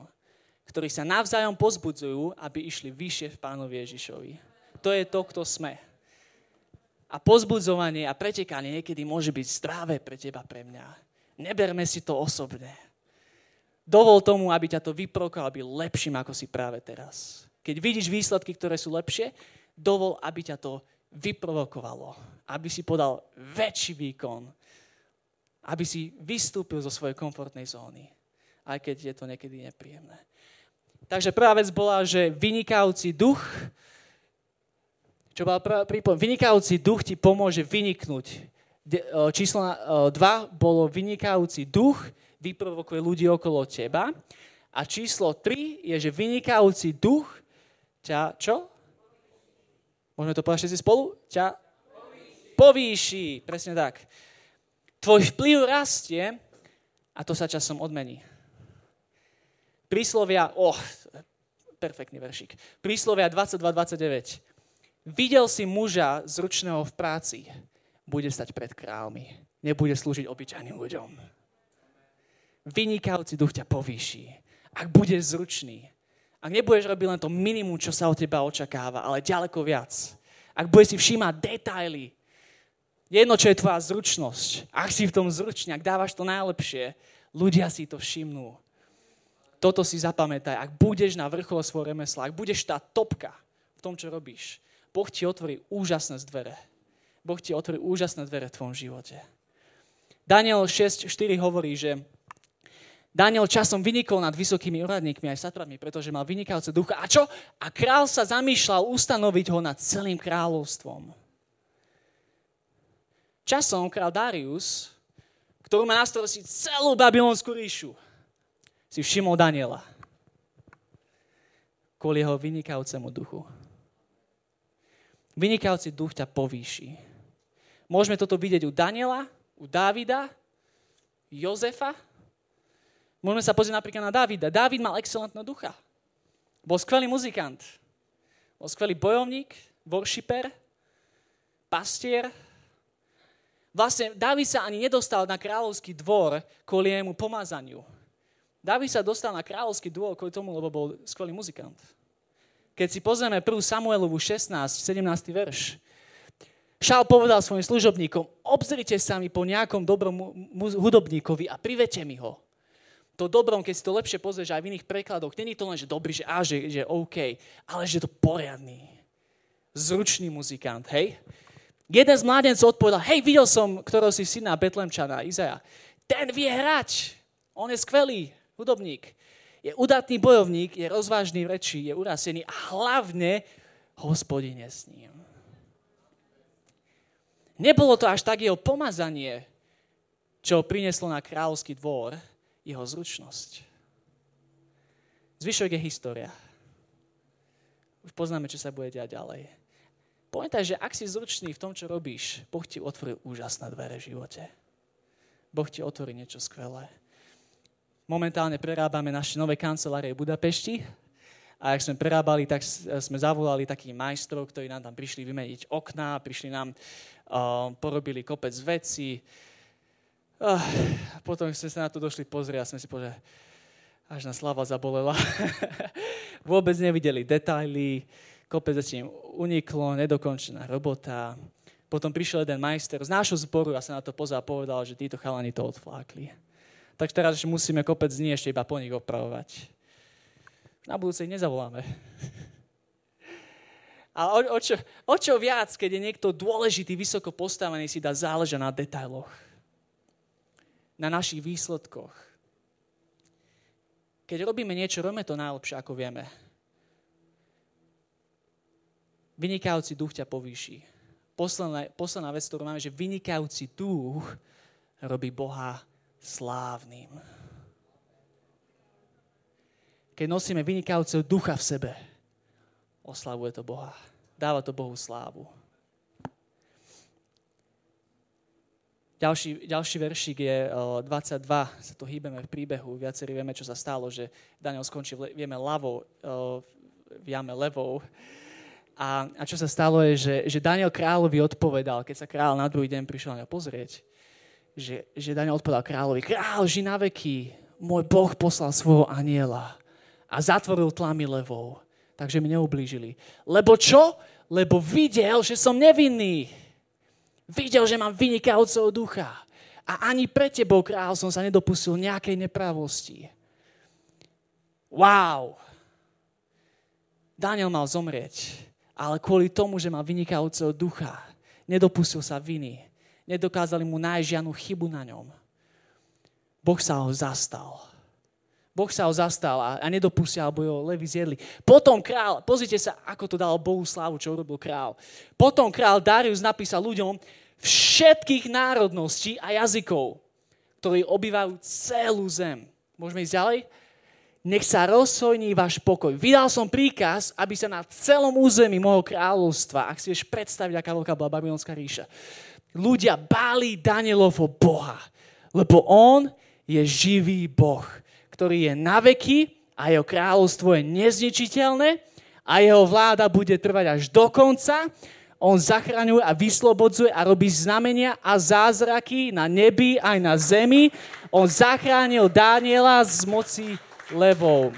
ktorí sa navzájom pozbudzujú, aby išli vyššie v pánovi Ježišovi. To je to, kto sme. A pozbudzovanie a pretekanie niekedy môže byť zdravé pre teba, pre mňa. Neberme si to osobne. Dovol tomu, aby ťa to vyprokal, aby lepším, ako si práve teraz. Keď vidíš výsledky, ktoré sú lepšie, dovol, aby ťa to vyprovokovalo. Aby si podal väčší výkon. Aby si vystúpil zo svojej komfortnej zóny aj keď je to niekedy nepríjemné. Takže prvá vec bola, že vynikajúci duch, čo bola prípom, vynikajúci duch ti pomôže vyniknúť. Číslo 2 bolo vynikajúci duch, vyprovokuje ľudí okolo teba. A číslo 3 je, že vynikajúci duch ťa, čo? Môžeme to povedať všetci spolu? Ťa povýši. povýši. Presne tak. Tvoj vplyv rastie a to sa časom odmení. Príslovia, oh, perfektný veršik. Príslovia 22.29. Videl si muža zručného v práci. bude stať pred kráľmi. Nebude slúžiť obyčajným ľuďom. Vynikajúci duch ťa povýši. Ak budeš zručný, ak nebudeš robiť len to minimum, čo sa od teba očakáva, ale ďaleko viac. Ak budeš si všímať detaily, jedno, čo je tvoja zručnosť, ak si v tom zručný, ak dávaš to najlepšie, ľudia si to všimnú. Toto si zapamätaj. Ak budeš na vrchole svojho remesla, ak budeš tá topka v tom, čo robíš, Boh ti otvorí úžasné dvere. Boh ti otvorí úžasné dvere v tvojom živote. Daniel 6.4 hovorí, že Daniel časom vynikol nad vysokými úradníkmi aj satrami, pretože mal vynikajúce ducha. A čo? A král sa zamýšľal ustanoviť ho nad celým kráľovstvom. Časom král Darius, ktorú má na starosti celú babylonskú ríšu, si všimol Daniela kvôli jeho vynikajúcemu duchu. Vynikajúci duch ťa povýši. Môžeme toto vidieť u Daniela, u Dávida, Jozefa. Môžeme sa pozrieť napríklad na Dávida. Dávid mal excelentného ducha. Bol skvelý muzikant. Bol skvelý bojovník, worshiper, pastier. Vlastne Dávid sa ani nedostal na kráľovský dvor kvôli jemu pomazaniu. Dávid sa dostal na kráľovský dvor kvôli tomu, lebo bol skvelý muzikant. Keď si pozrieme 1. Samuelovu 16, 17. verš, Šál povedal svojim služobníkom, obzrite sa mi po nejakom dobrom hudobníkovi a privete mi ho. To dobrom, keď si to lepšie pozrieš aj v iných prekladoch, není to len, že dobrý, že á, že, že OK, ale že to poriadný, zručný muzikant, hej? Jeden z mládencov odpovedal, hej, videl som, ktorého si syna Betlemčana, Izaja. Ten vie hrať, on je skvelý hudobník. Je udatný bojovník, je rozvážny v reči, je urasený a hlavne hospodine s ním. Nebolo to až tak jeho pomazanie, čo prinieslo na kráľovský dvor jeho zručnosť. Zvyšok je história. Už poznáme, čo sa bude diať ďalej. Pamätaj, že ak si zručný v tom, čo robíš, Boh ti otvoril úžasné dvere v živote. Boh ti otvorí niečo skvelé. Momentálne prerábame naše nové kancelárie v Budapešti a ak sme prerábali, tak sme zavolali takých majstrov, ktorí nám tam prišli vymeniť okná, prišli nám porobili kopec vecí. Uh, potom sme sa na to došli pozrieť a sme si povedali, až na slava zabolela. [laughs] Vôbec nevideli detaily, kopec vecí im uniklo, nedokončená robota. Potom prišiel jeden majster z nášho zboru a sa na to pozrel a povedal, že títo chalani to odflákli. Tak teraz musíme kopec dní ešte iba po nich opravovať. Na budúcej nezavoláme. A o, o, čo, o čo viac, keď je niekto dôležitý, vysoko postavený, si dá záležať na detailoch. Na našich výsledkoch. Keď robíme niečo, robíme to najlepšie, ako vieme. Vynikajúci duch ťa povýši. Posledná, posledná vec, ktorú máme, že vynikajúci duch robí Boha slávnym. Keď nosíme vynikajúceho ducha v sebe, oslavuje to Boha. Dáva to Bohu slávu. Ďalší, ďalší veršík je 22, sa to hýbeme v príbehu, viacerí vieme, čo sa stalo, že Daniel skončil, vieme, ľavou, v jame levou. A, a čo sa stalo je, že, že Daniel kráľovi odpovedal, keď sa kráľ na druhý deň prišiel na ňo pozrieť, že, že Daniel odpovedal kráľovi, kráľ, ži na veky, môj Boh poslal svojho aniela a zatvoril tlamy levou takže mi neublížili. Lebo čo? Lebo videl, že som nevinný. Videl, že mám vynikajúceho ducha. A ani pre tebou, kráľ, som sa nedopustil nejakej nepravosti. Wow! Daniel mal zomrieť, ale kvôli tomu, že má vynikajúceho ducha, nedopustil sa viny. Nedokázali mu nájsť žiadnu chybu na ňom. Boh sa ho zastal Boh sa ho zastal a, a nedopustil, alebo ho levy zjedli. Potom král, pozrite sa, ako to dal Bohu slávu, čo urobil král. Potom král Darius napísal ľuďom všetkých národností a jazykov, ktorí obývajú celú zem. Môžeme ísť ďalej? Nech sa rozhojní váš pokoj. Vydal som príkaz, aby sa na celom území môjho kráľovstva, ak si vieš predstaviť, aká veľká bola babylonská ríša, ľudia báli Danielovho Boha, lebo on je živý Boh ktorý je na veky a jeho kráľovstvo je nezničiteľné a jeho vláda bude trvať až do konca. On zachraňuje a vyslobodzuje a robí znamenia a zázraky na nebi aj na zemi. On zachránil Daniela z moci levou.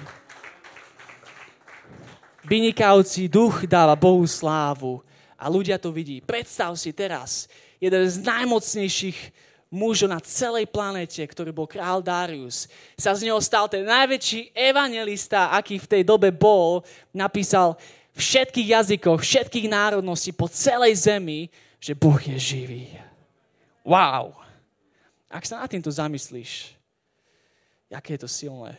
Vynikajúci duch dáva Bohu slávu a ľudia to vidí. Predstav si teraz, jeden z najmocnejších mužov na celej planete, ktorý bol král Darius, sa z neho stal ten najväčší evangelista, aký v tej dobe bol, napísal všetkých jazykoch, všetkých národností po celej zemi, že Boh je živý. Wow! Ak sa nad týmto zamyslíš, aké je to silné.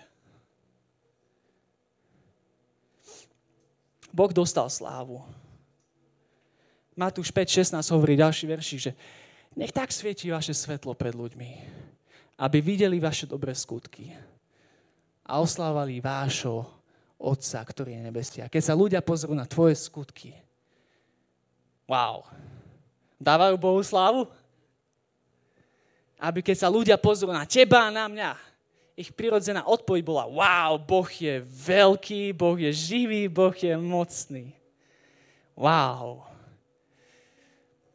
Boh dostal slávu. Matúš 5.16 hovorí ďalší verši, že nech tak svieti vaše svetlo pred ľuďmi, aby videli vaše dobré skutky a oslávali vášho Otca, ktorý je nebestia. Keď sa ľudia pozrú na tvoje skutky, wow, dávajú Bohu slávu? Aby keď sa ľudia pozrú na teba a na mňa, ich prirodzená odpoveď bola, wow, Boh je veľký, Boh je živý, Boh je mocný. Wow.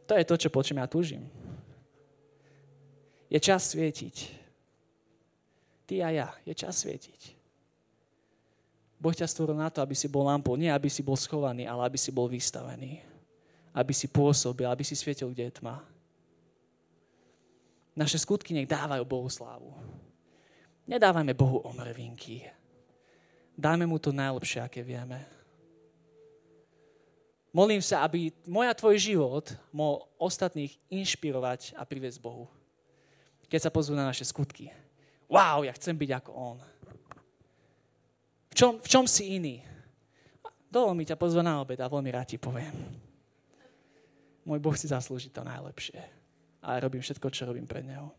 To je to, čo po čom ja túžim. Je čas svietiť. Ty a ja, je čas svietiť. Boh ťa stvoril na to, aby si bol lampou, nie aby si bol schovaný, ale aby si bol vystavený. Aby si pôsobil, aby si svietil, kde je tma. Naše skutky nech dávajú Bohu slávu. Nedávajme Bohu omrvinky. Dajme mu to najlepšie, aké vieme. Molím sa, aby moja tvoj život mohol ostatných inšpirovať a priviesť Bohu keď sa pozrú na naše skutky. Wow, ja chcem byť ako on. V čom, v čom si iný? Dovol mi ťa pozvať na obed a veľmi rád ti poviem. Môj Boh si zaslúži to najlepšie. A robím všetko, čo robím pre Neho.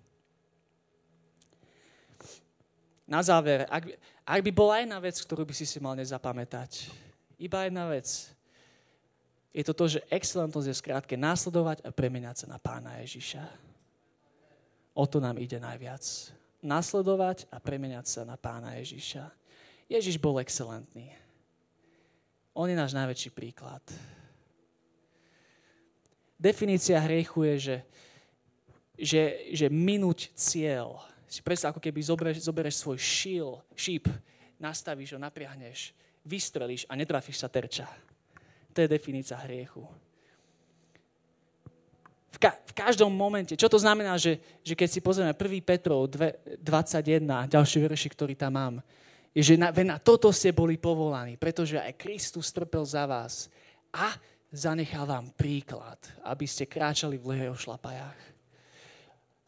Na záver, ak, ak by bola jedna vec, ktorú by si si mal nezapamätať, iba jedna vec, je to to, že excelentnosť je skrátke následovať a premeniať sa na pána Ježiša. O to nám ide najviac. Nasledovať a premeniať sa na pána Ježiša. Ježiš bol excelentný. On je náš najväčší príklad. Definícia hriechu je, že, že, že minúť cieľ. Si predstav, ako keby zoberieš, zoberieš svoj šíl, šíp, nastavíš ho, napriahneš, vystrelíš a netrafíš sa terča. To je definícia hriechu v, ka- v každom momente. Čo to znamená, že, že keď si pozrieme 1. Petrov 2, 21, ďalší verši, ktorý tam mám, je, že na, na toto ste boli povolaní, pretože aj Kristus trpel za vás a zanechal vám príklad, aby ste kráčali v jeho šlapajách.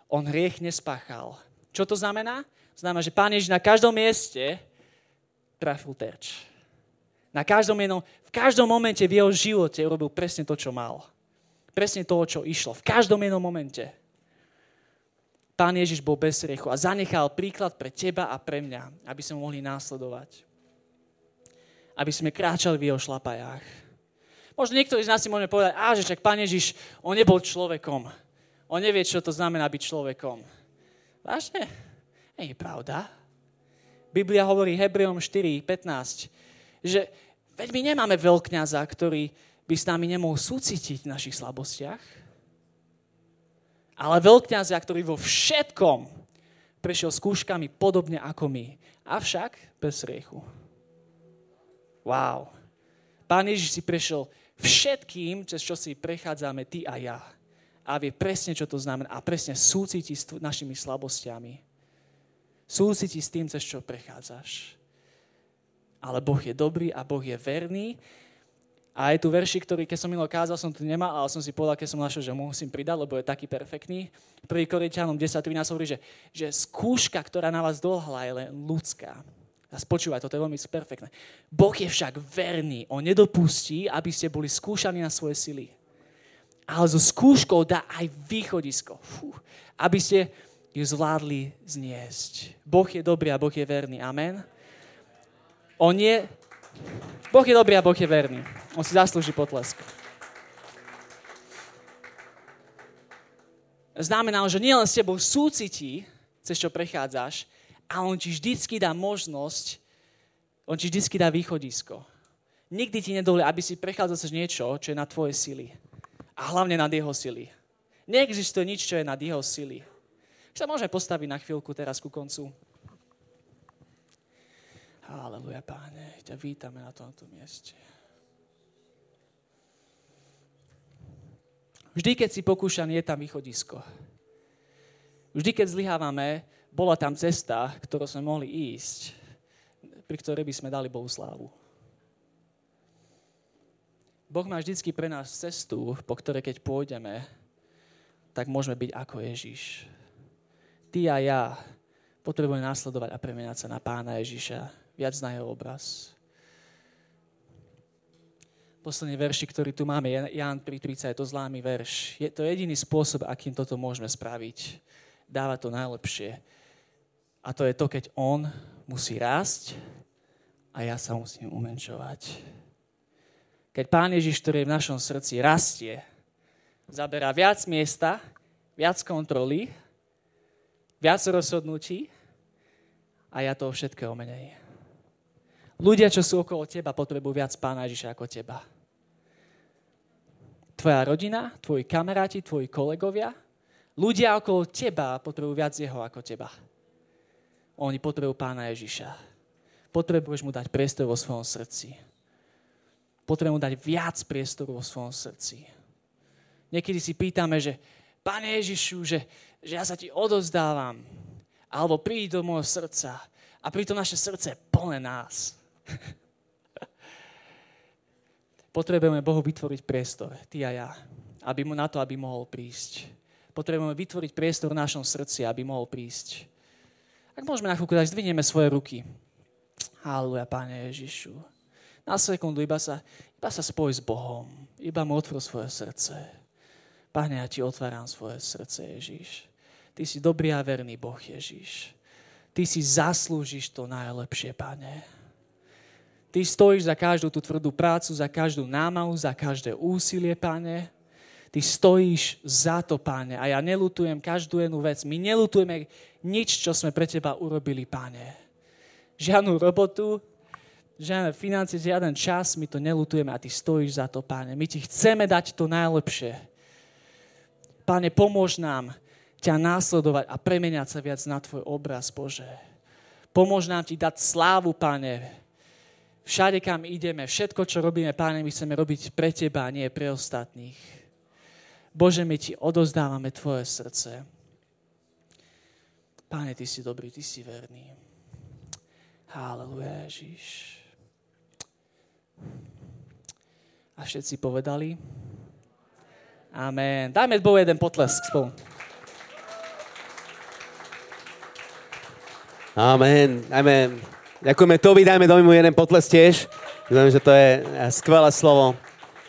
On hriech nespáchal. Čo to znamená? Znamená, že Pán Ježiš na každom mieste trafil terč. Na každom jednom, v každom momente v jeho živote urobil presne to, čo mal presne toho, čo išlo. V každom jednom momente. Pán Ježiš bol bez riechu a zanechal príklad pre teba a pre mňa, aby sme mohli následovať. Aby sme kráčali v jeho šlapajách. Možno niektorí z nás si môžeme povedať, že čak Pán Ježiš, on nebol človekom. On nevie, čo to znamená byť človekom. Vážne? Nie je pravda. Biblia hovorí Hebreom 4, 15, že veď my nemáme veľkňaza, ktorý by s nami nemohol súcitiť v našich slabostiach. Ale veľkňazia, ktorý vo všetkom prešiel skúškami podobne ako my. Avšak bez riechu. Wow. Pán Ježiš si prešiel všetkým, cez čo si prechádzame ty a ja. A vie presne, čo to znamená. A presne súciti s našimi slabostiami. Súciti s tým, cez čo prechádzaš. Ale Boh je dobrý a Boh je verný a je tu verši, ktorý, keď som milo kázal, som tu nemal, ale som si povedal, keď som našiel, že musím pridať, lebo je taký perfektný. 1. Korintianom 10.13 hovorí, že, že skúška, ktorá na vás dohla, je len ľudská. A spočúvaj, toto je veľmi perfektné. Boh je však verný. On nedopustí, aby ste boli skúšaní na svoje sily. Ale so skúškou dá aj východisko. Fú, aby ste ju zvládli zniesť. Boh je dobrý a Boh je verný. Amen. On je... Boh je dobrý a Boh je verný. On si zaslúži potlesk. Znamená, že nielen s tebou súcití, cez čo prechádzaš, ale on ti vždycky dá možnosť, on ti vždycky dá východisko. Nikdy ti nedovolí, aby si prechádzal cez niečo, čo je na tvoje sily. a hlavne nad jeho sily. Neexistuje nič, čo je nad jeho sily. Sa môžeme postaviť na chvíľku teraz ku koncu. Aleluja, páne, ťa vítame na tomto mieste. Vždy, keď si pokúšaný, je tam východisko. Vždy, keď zlyhávame, bola tam cesta, ktorou sme mohli ísť, pri ktorej by sme dali Bohu slávu. Boh má vždycky pre nás cestu, po ktorej keď pôjdeme, tak môžeme byť ako Ježiš. Ty a ja potrebujeme následovať a premeniať sa na pána Ježiša, viac na jeho obraz. Posledný verši, ktorý tu máme, Jan 3.30, je to zlámy verš. Je to jediný spôsob, akým toto môžeme spraviť. Dáva to najlepšie. A to je to, keď on musí rásť a ja sa musím umenšovať. Keď Pán Ježiš, ktorý je v našom srdci, rastie, zaberá viac miesta, viac kontroly, viac rozhodnutí a ja toho všetkého menej. Ľudia, čo sú okolo teba, potrebujú viac Pána Ježiša ako teba. Tvoja rodina, tvoji kamaráti, tvoji kolegovia, ľudia okolo teba potrebujú viac Jeho ako teba. Oni potrebujú Pána Ježiša. Potrebuješ mu dať priestor vo svojom srdci potrebujem dať viac priestoru vo svojom srdci. Niekedy si pýtame, že Pane Ježišu, že, že ja sa ti odozdávam, alebo príď do môjho srdca a pritom naše srdce je plné nás. [laughs] Potrebujeme Bohu vytvoriť priestor, ty a ja, aby mu na to, aby mohol prísť. Potrebujeme vytvoriť priestor v našom srdci, aby mohol prísť. Ak môžeme na chvíľku dať, zdvinieme svoje ruky. Halleluja, Pane Ježišu na sekundu iba sa, iba sa spoj s Bohom. Iba mu otvor svoje srdce. Pane, ja ti otváram svoje srdce, Ježiš. Ty si dobrý a verný Boh, Ježiš. Ty si zaslúžiš to najlepšie, Pane. Ty stojíš za každú tú tvrdú prácu, za každú námahu, za každé úsilie, Pane. Ty stojíš za to, Pane. A ja nelutujem každú jednu vec. My nelutujeme nič, čo sme pre Teba urobili, Pane. Žiadnu robotu, žiadne financie, žiaden čas, my to nelutujeme a ty stojíš za to, páne. My ti chceme dať to najlepšie. Páne, pomôž nám ťa následovať a premeniať sa viac na tvoj obraz, Bože. Pomôž nám ti dať slávu, páne. Všade, kam ideme, všetko, čo robíme, páne, my chceme robiť pre teba, nie pre ostatných. Bože, my ti odozdávame tvoje srdce. Páne, ty si dobrý, ty si verný. Haleluja, Ježiš. A všetci povedali? Amen. Dajme Bohu jeden potlesk spolu. Amen. Amen. Ďakujeme Tobi, dajme domu jeden potlesk tiež. Myslím, že to je skvelé slovo.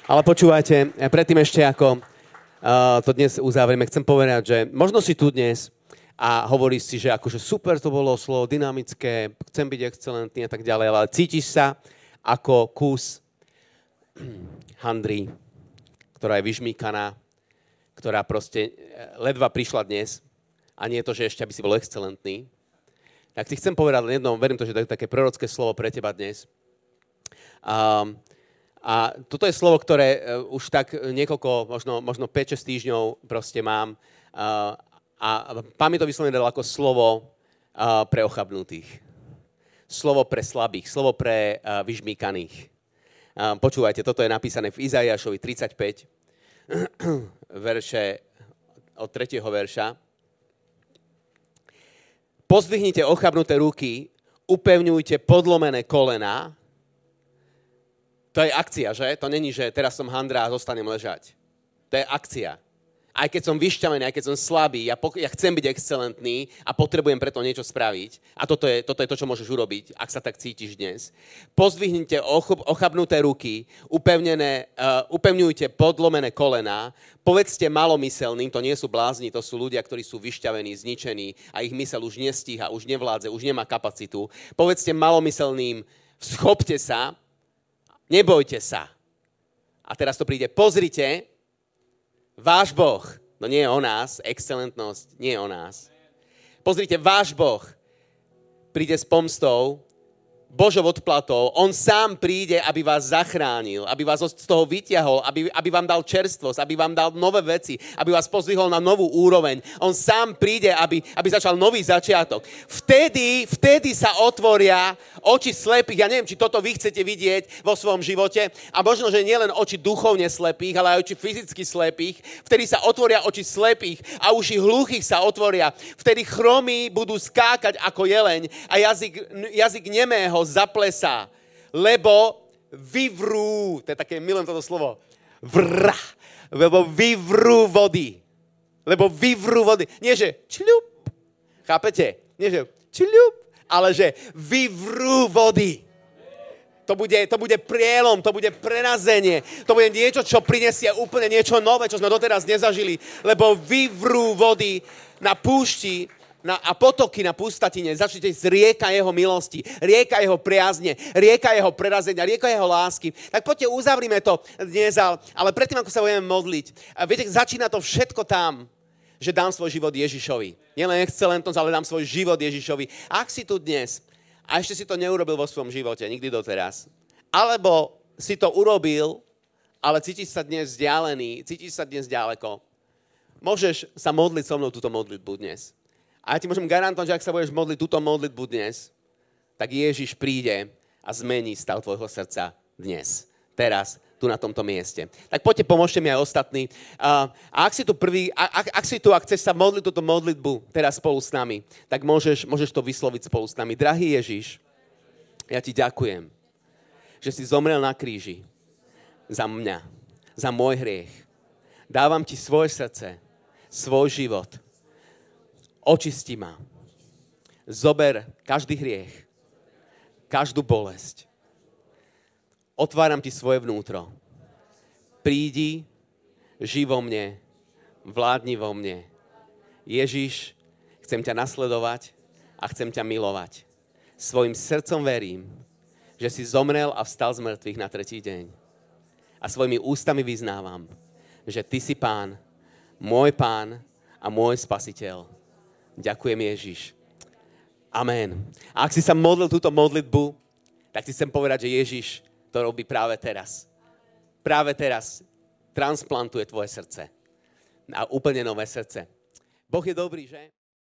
Ale počúvajte, predtým ešte ako uh, to dnes uzavrieme, chcem povedať, že možno si tu dnes a hovoríš si, že akože super to bolo slovo, dynamické, chcem byť excelentný a tak ďalej, ale cítiš sa ako kus [clears throat] handry, ktorá je vyžmíkaná, ktorá proste eh, ledva prišla dnes a nie je to, že ešte aby si bol excelentný. Tak ti chcem povedať len jedno, verím to, že to je také prorocké slovo pre teba dnes. A, a toto je slovo, ktoré eh, už tak niekoľko, možno, možno 5-6 týždňov proste mám. A, a pán mi to vyslovene dal ako slovo pre ochabnutých. Slovo pre slabých, slovo pre vyžmíkaných. Počúvajte, toto je napísané v Izaiášovi 35, [clears throat] verše od 3. verša. Pozdvihnite ochabnuté ruky, upevňujte podlomené kolena. To je akcia, že? To není, že teraz som handra a zostanem ležať. To je akcia aj keď som vyšťavený, aj keď som slabý, ja, po, ja chcem byť excelentný a potrebujem preto niečo spraviť. A toto je, toto je to, čo môžeš urobiť, ak sa tak cítiš dnes. Pozdvihnite ochabnuté ruky, upevnené, uh, upevňujte podlomené kolená, povedzte malomyselným, to nie sú blázni, to sú ľudia, ktorí sú vyšťavení, zničení a ich mysel už nestíha, už nevládze, už nemá kapacitu. Povedzte malomyselným, schopte sa, nebojte sa. A teraz to príde, pozrite, Váš Boh, no nie je o nás, excelentnosť nie je o nás. Pozrite, váš Boh príde s pomstou Božou odplatou. On sám príde, aby vás zachránil, aby vás z toho vyťahol, aby, aby vám dal čerstvosť, aby vám dal nové veci, aby vás pozvihol na novú úroveň. On sám príde, aby, aby začal nový začiatok. Vtedy, vtedy sa otvoria oči slepých. Ja neviem, či toto vy chcete vidieť vo svojom živote. A možno, že nielen oči duchovne slepých, ale aj oči fyzicky slepých. Vtedy sa otvoria oči slepých a uši hluchých sa otvoria. Vtedy chromí budú skákať ako jeleň a jazyk, jazyk nemého ho zaplesá, lebo vyvrú, to je také, milujem toto slovo, vrá, lebo vyvrú vody. Lebo vyvrú vody. Nie, že čľup, chápete? Nie, že čľup, ale že vyvrú vody. To bude, to bude prielom, to bude prerazenie, to bude niečo, čo prinesie úplne niečo nové, čo sme doteraz nezažili, lebo vyvrú vody na púšti na, a potoky na pustatine, začnite z rieka jeho milosti, rieka jeho priazne, rieka jeho prerazenia, rieka jeho lásky. Tak poďte, uzavrime to dnes, ale predtým, ako sa budeme modliť, viete, začína to všetko tam, že dám svoj život Ježišovi. Nielen excelentnosť, ale dám svoj život Ježišovi. Ak si tu dnes a ešte si to neurobil vo svojom živote, nikdy doteraz, alebo si to urobil, ale cítiš sa dnes vzdialený, cítiš sa dnes ďaleko, môžeš sa modliť so mnou túto modlitbu dnes. A ja ti môžem garantovať, že ak sa budeš modliť túto modlitbu dnes, tak Ježiš príde a zmení stav tvojho srdca dnes, teraz, tu na tomto mieste. Tak poďte, pomôžte mi aj ostatní. A ak si tu prvý, ak, ak si tu a chceš sa modliť túto modlitbu teraz spolu s nami, tak môžeš, môžeš to vysloviť spolu s nami. Drahý Ježiš, ja ti ďakujem, že si zomrel na kríži za mňa, za môj hriech. Dávam ti svoje srdce, svoj život – Očisti ma. Zober každý hriech, každú bolesť. Otváram ti svoje vnútro. Prídi, ži vo mne, vládni vo mne. Ježiš, chcem ťa nasledovať a chcem ťa milovať. Svojim srdcom verím, že si zomrel a vstal z mŕtvych na tretí deň. A svojimi ústami vyznávam, že ty si pán, môj pán a môj spasiteľ Ďakujem Ježiš. Amen. A ak si sa modlil túto modlitbu, tak ti chcem povedať, že Ježiš to robí práve teraz. Práve teraz transplantuje tvoje srdce. A úplne nové srdce. Boh je dobrý, že?